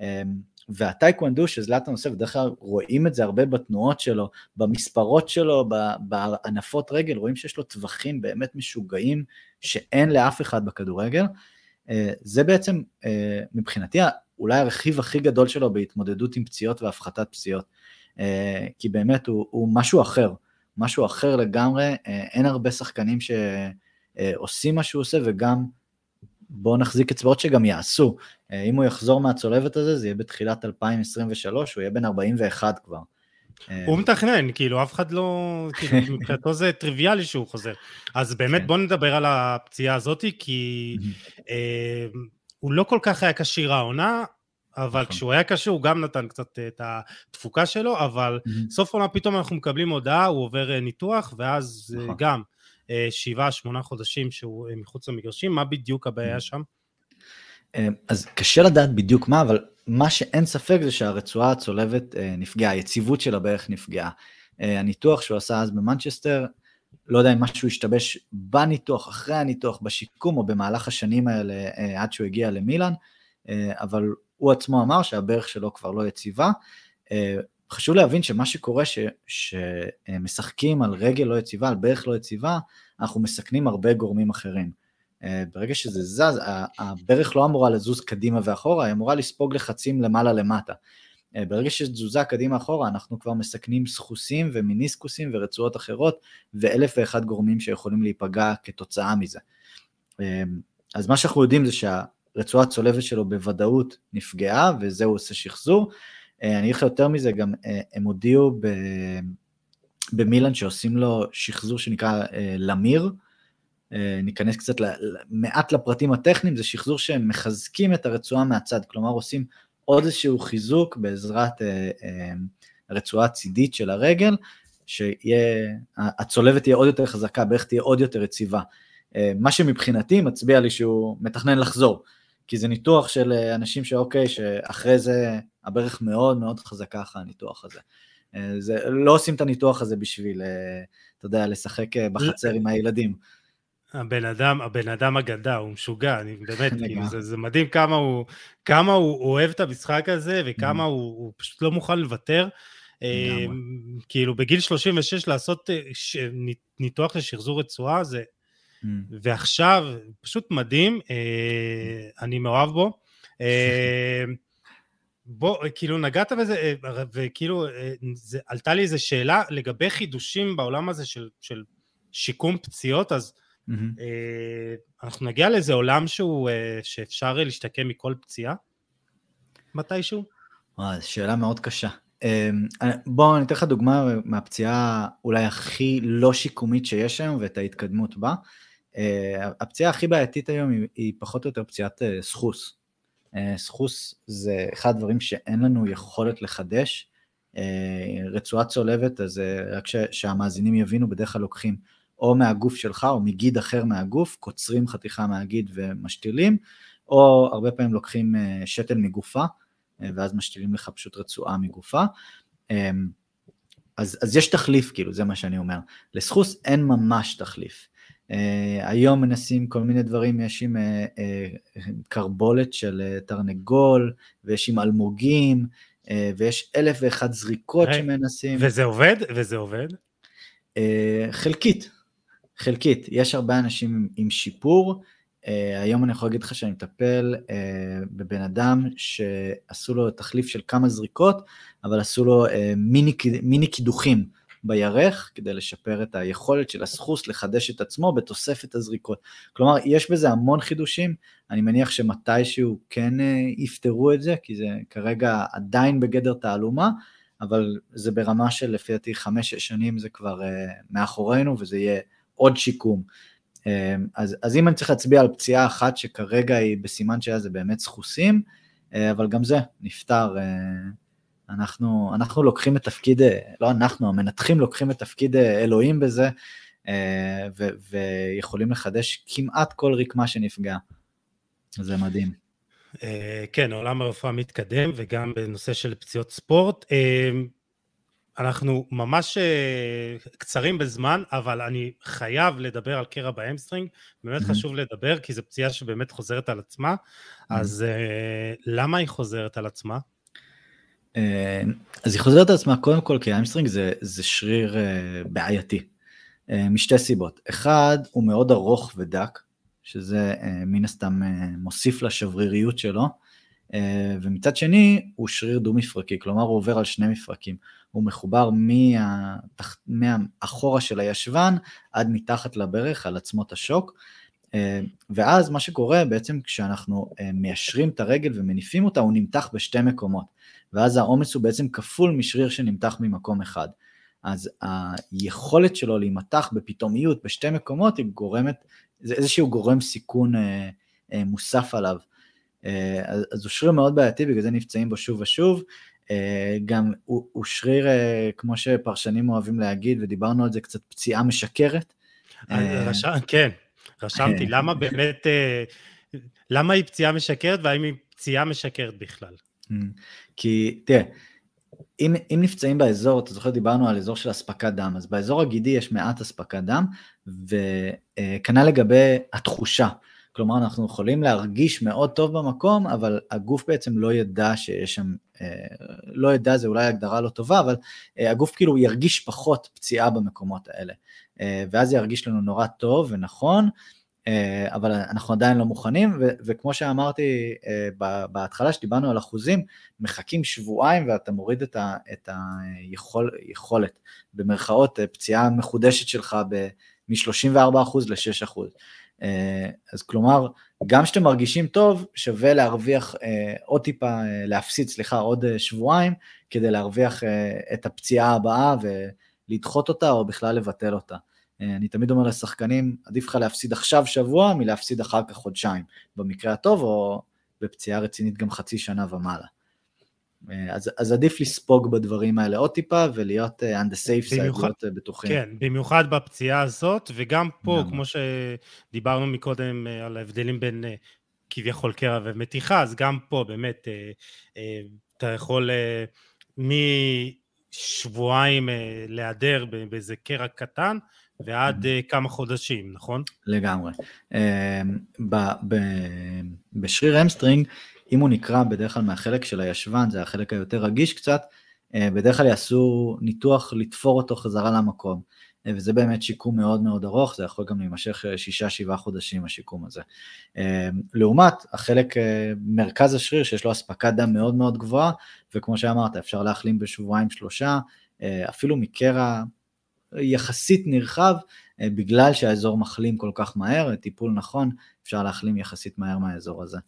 אמ, והטייקוונדו שזלאטן עושה, בדרך כלל רואים את זה הרבה בתנועות שלו, במספרות שלו, בענפות רגל, רואים שיש לו טווחים באמת משוגעים שאין לאף אחד בכדורגל. אה, זה בעצם אה, מבחינתי אולי הרכיב הכי גדול שלו בהתמודדות עם פציעות והפחתת פציעות. אה, כי באמת הוא, הוא משהו אחר, משהו אחר לגמרי, אין הרבה שחקנים ש... אה, עושים מה שהוא עושה וגם בואו נחזיק אצבעות שגם יעשו. אם הוא יחזור מהצולבת הזה, זה יהיה בתחילת 2023, הוא יהיה בן 41 כבר. אה, הוא מתכנן, כאילו אף אחד לא, [laughs] כאילו מבחינתו זה טריוויאלי שהוא חוזר. אז באמת כן. בואו נדבר על הפציעה הזאת, כי אה, הוא לא כל כך היה כשיר העונה, אבל נכון. כשהוא היה קשור הוא גם נתן קצת את התפוקה שלו, אבל סוף עונה פתאום אנחנו מקבלים הודעה, הוא עובר ניתוח, ואז נכון. גם אה, שבעה, שמונה חודשים שהוא אה, מחוץ למגרשים, מה בדיוק הבעיה שם? אה, אז קשה לדעת בדיוק מה, אבל מה שאין ספק זה שהרצועה הצולבת נפגעה, היציבות של הברך נפגעה. הניתוח שהוא עשה אז במנצ'סטר, לא יודע אם משהו השתבש בניתוח, אחרי הניתוח, בשיקום או במהלך השנים האלה עד שהוא הגיע למילאן, אבל הוא עצמו אמר שהברך שלו כבר לא יציבה. חשוב להבין שמה שקורה ש, שמשחקים על רגל לא יציבה, על ברך לא יציבה, אנחנו מסכנים הרבה גורמים אחרים. אה, ברגע שזה זז, הברך לא אמורה לזוז קדימה ואחורה, היא אמורה לספוג לחצים למעלה למטה. אה, ברגע שתזוזה קדימה אחורה, אנחנו כבר מסכנים סחוסים ומיניסקוסים ורצועות אחרות, ואלף ואחד גורמים שיכולים להיפגע כתוצאה מזה. אה, אז מה שאנחנו יודעים זה שהרצועה הצולבת שלו בוודאות נפגעה, וזה הוא עושה שחזור. אני אגיד לך יותר מזה, גם הם הודיעו במילאן שעושים לו שחזור שנקרא למיר, ניכנס קצת מעט לפרטים הטכניים, זה שחזור שהם מחזקים את הרצועה מהצד, כלומר עושים עוד איזשהו חיזוק בעזרת הרצועה הצידית של הרגל, שהצולבת תהיה עוד יותר חזקה, בערך תהיה עוד יותר יציבה. מה שמבחינתי מצביע לי שהוא מתכנן לחזור, כי זה ניתוח של אנשים שאוקיי, שאחרי זה הברך מאוד מאוד חזקה אחרי הניתוח הזה. אה, זה, לא עושים את הניתוח הזה בשביל, אה, אתה יודע, לשחק אה, בחצר עם הילדים. הבן אדם, הבן אדם אגדה, הוא משוגע, אני באמת, [laughs] כאילו, זה, זה מדהים כמה הוא, כמה הוא אוהב את המשחק הזה, וכמה mm. הוא, הוא פשוט לא מוכן לוותר. כאילו, בגיל 36 לעשות ש, ניתוח לשחזור רצועה, זה... Mm. ועכשיו, פשוט מדהים, אני מאוהב בו. [laughs] בוא, כאילו נגעת בזה, אה, וכאילו אה, זה, עלתה לי איזו שאלה לגבי חידושים בעולם הזה של, של שיקום פציעות, אז mm-hmm. אנחנו נגיע לאיזה עולם שהוא, אה, שאפשר להשתקם מכל פציעה מתישהו? וואי, שאלה מאוד קשה. אה, בוא אני אתן לך דוגמה מהפציעה אולי הכי לא שיקומית שיש היום ואת ההתקדמות בה. הפציעה הכי בעייתית היום היא, היא פחות או יותר פציעת סחוס. סחוס זה אחד הדברים שאין לנו יכולת לחדש רצועה צולבת, אז רק ש, שהמאזינים יבינו, בדרך כלל לוקחים או מהגוף שלך או מגיד אחר מהגוף, קוצרים חתיכה מהגיד ומשתילים, או הרבה פעמים לוקחים שתל מגופה, ואז משתילים לך פשוט רצועה מגופה. אז, אז יש תחליף, כאילו, זה מה שאני אומר. לסחוס אין ממש תחליף. Uh, היום מנסים כל מיני דברים, יש עם uh, uh, קרבולת של uh, תרנגול, ויש עם אלמוגים, uh, ויש אלף ואחת זריקות hey, שמנסים. וזה עובד? וזה עובד? Uh, חלקית, חלקית. יש הרבה אנשים עם, עם שיפור. Uh, היום אני יכול להגיד לך שאני מטפל uh, בבן אדם שעשו לו תחליף של כמה זריקות, אבל עשו לו uh, מיני, מיני קידוחים. בירך כדי לשפר את היכולת של הסחוס לחדש את עצמו בתוספת הזריקות. כלומר, יש בזה המון חידושים, אני מניח שמתישהו כן אה, יפתרו את זה, כי זה כרגע עדיין בגדר תעלומה, אבל זה ברמה של לפי דעתי חמש-שש שנים זה כבר uh, מאחורינו וזה יהיה עוד שיקום. Uh, אז, אז אם אני צריך להצביע על פציעה אחת שכרגע היא בסימן שהיה זה באמת סחוסים, uh, אבל גם זה נפתר. Uh, אנחנו, אנחנו לוקחים את תפקיד, לא אנחנו, המנתחים לוקחים את תפקיד אלוהים בזה, אה, ו, ויכולים לחדש כמעט כל רקמה שנפגע. זה מדהים. אה, כן, עולם הרפואה מתקדם, וגם בנושא של פציעות ספורט. אה, אנחנו ממש קצרים בזמן, אבל אני חייב לדבר על קרע ב hamstring, באמת mm-hmm. חשוב לדבר, כי זו פציעה שבאמת חוזרת על עצמה, mm-hmm. אז למה היא חוזרת על עצמה? אה, אז היא חוזרת על עצמה קודם כל כי ה hamstring זה, זה שריר אה, בעייתי, אה, משתי סיבות. אחד, הוא מאוד ארוך ודק, שזה מן הסתם מוסיף לשבריריות שלו, ומצד שני הוא שריר דו-מפרקי, כלומר הוא עובר על שני מפרקים. הוא מחובר מאחורה של הישבן עד מתחת לברך על עצמות השוק, ואז מה שקורה בעצם כשאנחנו מיישרים את הרגל ומניפים אותה, הוא נמתח בשתי מקומות. ואז העומס הוא בעצם כפול משריר שנמתח ממקום אחד. אז היכולת שלו להימתח בפתאומיות בשתי מקומות היא גורמת, זה איזשהו גורם סיכון אה, אה, מוסף עליו. אה, אז הוא שריר מאוד בעייתי, בגלל זה נפצעים בו שוב ושוב. אה, גם הוא, הוא שריר, אה, כמו שפרשנים אוהבים להגיד, ודיברנו על זה קצת, פציעה משקרת. אה, רש... כן, רשמתי, למה באמת, למה היא פציעה משקרת והאם היא פציעה משקרת בכלל? כי תראה, אם, אם נפצעים באזור, אתה זוכר דיברנו על אזור של אספקת דם, אז באזור הגידי יש מעט אספקת דם, וכנ"ל לגבי התחושה. כלומר, אנחנו יכולים להרגיש מאוד טוב במקום, אבל הגוף בעצם לא ידע שיש שם, אה, לא ידע, זה אולי הגדרה לא טובה, אבל אה, הגוף כאילו ירגיש פחות פציעה במקומות האלה. אה, ואז זה ירגיש לנו נורא טוב ונכון, אבל אנחנו עדיין לא מוכנים, ו- וכמו שאמרתי בהתחלה שדיברנו על אחוזים, מחכים שבועיים ואתה מוריד את, את היכולת, במרכאות, אה, פציעה מחודשת שלך מ-34% ל-6%. אז כלומר, גם כשאתם מרגישים טוב, שווה להרוויח עוד טיפה, להפסיד, סליחה, עוד שבועיים, כדי להרוויח את הפציעה הבאה ולדחות אותה או בכלל לבטל אותה. אה, אני תמיד אומר לשחקנים, עדיף לך להפסיד עכשיו שבוע מלהפסיד אחר כך חודשיים, במקרה הטוב, או בפציעה רצינית גם חצי שנה ומעלה. אה, אז, אז עדיף לספוג בדברים האלה עוד טיפה ולהיות uh, on the safe side, במיוחד, להיות uh, בטוחים. כן, במיוחד בפציעה הזאת, וגם פה, כמו שדיברנו מקודם uh, על ההבדלים בין uh, כביכול קרע ומתיחה, אז גם פה באמת uh, uh, אתה יכול uh, משבועיים uh, להיעדר באיזה קרע קטן, ועד uh, כמה חודשים, נכון? לגמרי. Uh, ב- ב- בשריר hamstring, אם הוא נקרע בדרך כלל מהחלק של הישבן, זה החלק היותר רגיש קצת, uh, בדרך כלל יעשו ניתוח לתפור אותו חזרה למקום. Uh, וזה באמת שיקום מאוד מאוד ארוך, זה יכול גם להימשך שישה, שבעה חודשים השיקום הזה. לעומת החלק, מרכז השריר שיש לו אספקת דם מאוד מאוד גבוהה, וכמו שאמרת, אפשר להחלים בשבועיים שלושה, אפילו מקרע יחסית נרחב, אה, בגלל שהאזור מחלים כל כך מהר, טיפול נכון, אפשר להחלים יחסית מהר מהאזור הזה.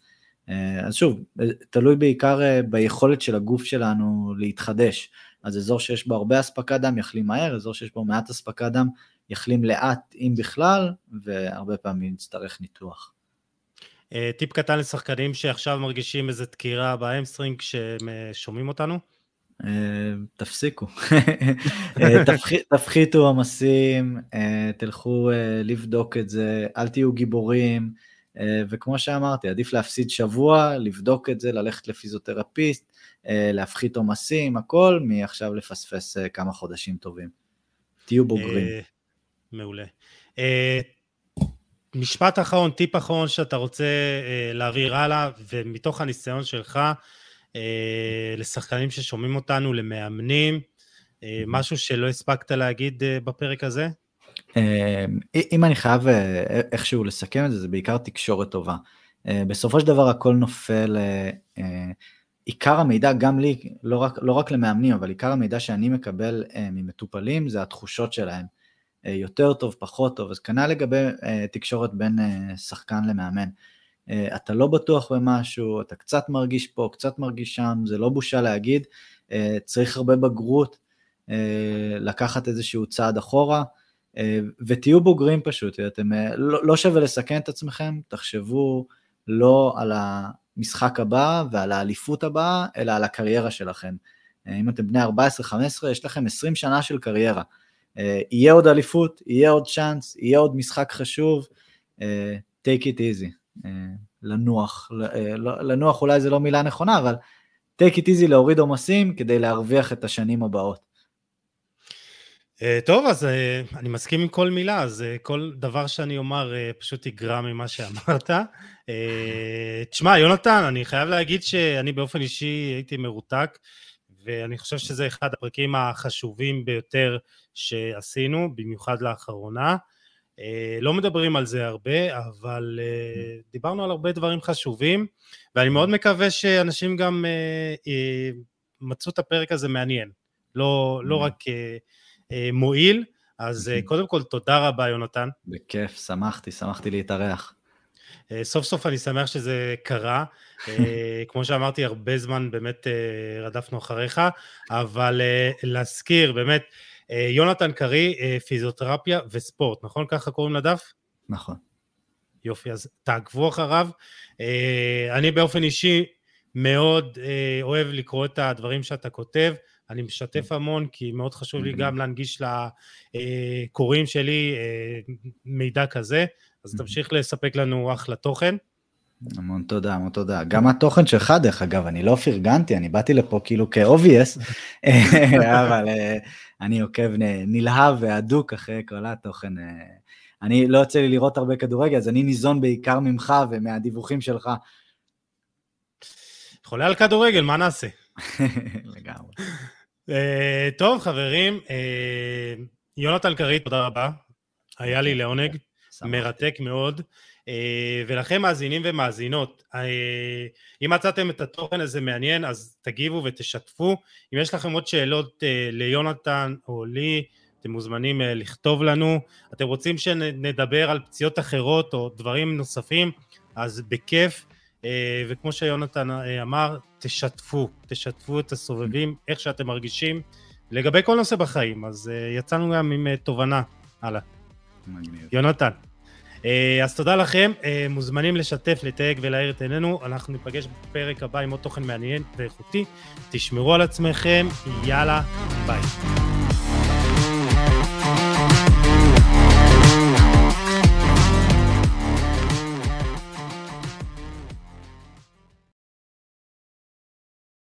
אה, אז שוב, אה, תלוי בעיקר ביכולת של הגוף שלנו להתחדש. אז אזור שיש בו הרבה אספקת דם יחלים מהר, אזור שיש בו מעט אספקת דם יחלים לאט, אם בכלל, והרבה פעמים נצטרך ניתוח. טיפ קטן לשחקנים שעכשיו מרגישים איזה דקירה ב hamstring כשהם שומעים אותנו? תפסיקו, [laughs] תפחיתו עומסים, תלכו לבדוק את זה, אל תהיו גיבורים, וכמו שאמרתי, עדיף להפסיד שבוע, לבדוק את זה, ללכת לפיזיותרפיסט, להפחית עומסים, הכל, מאשר לפספס כמה חודשים טובים. תהיו בוגרים. מעולה. משפט אחרון, טיפ אחרון שאתה רוצה להעביר הלאה, ומתוך הניסיון שלך, אה, לשחקנים ששומעים אותנו, למאמנים, אה, משהו שלא הספקת להגיד אה, בפרק הזה? אם אני חייב איכשהו לסכם את זה, זה בעיקר תקשורת טובה. בסופו של דבר הכל נופל, עיקר המידע גם לי, לא רק, לא רק למאמנים, אבל עיקר המידע שאני מקבל ממטופלים זה התחושות שלהם. יותר טוב, פחות טוב, אז כנ"ל לגבי תקשורת בין שחקן למאמן. אה, אתה לא בטוח במשהו, אתה קצת מרגיש פה, קצת מרגיש שם, זה לא בושה להגיד, אה, צריך הרבה בגרות, אה, לקחת איזשהו צעד אחורה, ותהיו בוגרים פשוט, אתם, לא, לא שווה לסכן את עצמכם, תחשבו לא על המשחק הבא ועל האליפות הבאה, אלא על הקריירה שלכם. אם אתם בני 14-15, יש לכם 20 שנה של קריירה. יהיה עוד אליפות, יהיה עוד צ'אנס, יהיה עוד משחק חשוב, take it easy. אה, לנוח, אה, לא, לנוח אולי זה לא מילה נכונה, אבל take it easy להוריד עומסים כדי להרוויח את השנים הבאות. אה, טוב, אז אני מסכים עם כל מילה, אז כל דבר שאני אומר פשוט יגרע ממה שאמרת. תשמע, יונתן, אני חייב להגיד שאני באופן אישי הייתי מרותק, ואני חושב שזה אחד הפרקים החשובים ביותר שעשינו, במיוחד לאחרונה. אה, לא מדברים על זה הרבה, אבל אה, דיברנו על הרבה דברים חשובים, ואני מאוד מקווה שאנשים גם אה, מצאו את הפרק הזה מעניין, לא, לא רק מועיל. אז קודם כל, תודה רבה, יונתן. בכיף, שמחתי, שמחתי להתארח. סוף סוף אני שמח שזה קרה. [laughs] כמו שאמרתי, הרבה זמן באמת רדפנו אחריך, אבל להזכיר, באמת, אה, יונתן קרי, אה, פיזיותרפיה וספורט, נכון? ככה קוראים לדף? נכון. יופי, אז תעקבו אחריו. אה, אני באופן אישי מאוד אוהב לקרוא את הדברים שאתה כותב. אני משתף המון, כי מאוד חשוב לי גם להנגיש לקוראים שלי מידע כזה, אז תמשיך לספק לנו אחלה תוכן. המון תודה, המון תודה. גם התוכן שלך, דרך אגב, אני לא פרגנתי, אני באתי לפה כאילו כאובייס, אבל אה, אני עוקב נלהב והדוק אחרי כל התוכן. אה. אני, לא יוצא לי לראות הרבה כדורגל, אז אני ניזון בעיקר ממך ומהדיווחים שלך. חולה על כדורגל, מה נעשה? [laughs] לגמרי. אה, טוב, חברים, יונתן קרית, תודה רבה. היה לי לעונג, מרתק מאוד. אה, ולכם מאזינים ומאזינות, אה, אם מצאתם את התוכן הזה מעניין אז תגיבו ותשתפו, אם יש לכם עוד שאלות אה, ליונתן או לי אתם מוזמנים לכתוב לנו, אתם רוצים שנדבר על פציעות אחרות או דברים נוספים אז בכיף וכמו שיונתן אמר תשתפו, תשתפו את הסובבים איך שאתם מרגישים לגבי כל נושא בחיים אז יצאנו גם עם תובנה הלאה. מגניב. יונתן אה, אז תודה לכם, אה, מוזמנים לשתף, לתייג ולהאיר את עינינו, אנחנו ניפגש בפרק הבא עם עוד תוכן מעניין ואיכותי, תשמרו על עצמכם, יאללה, ביי.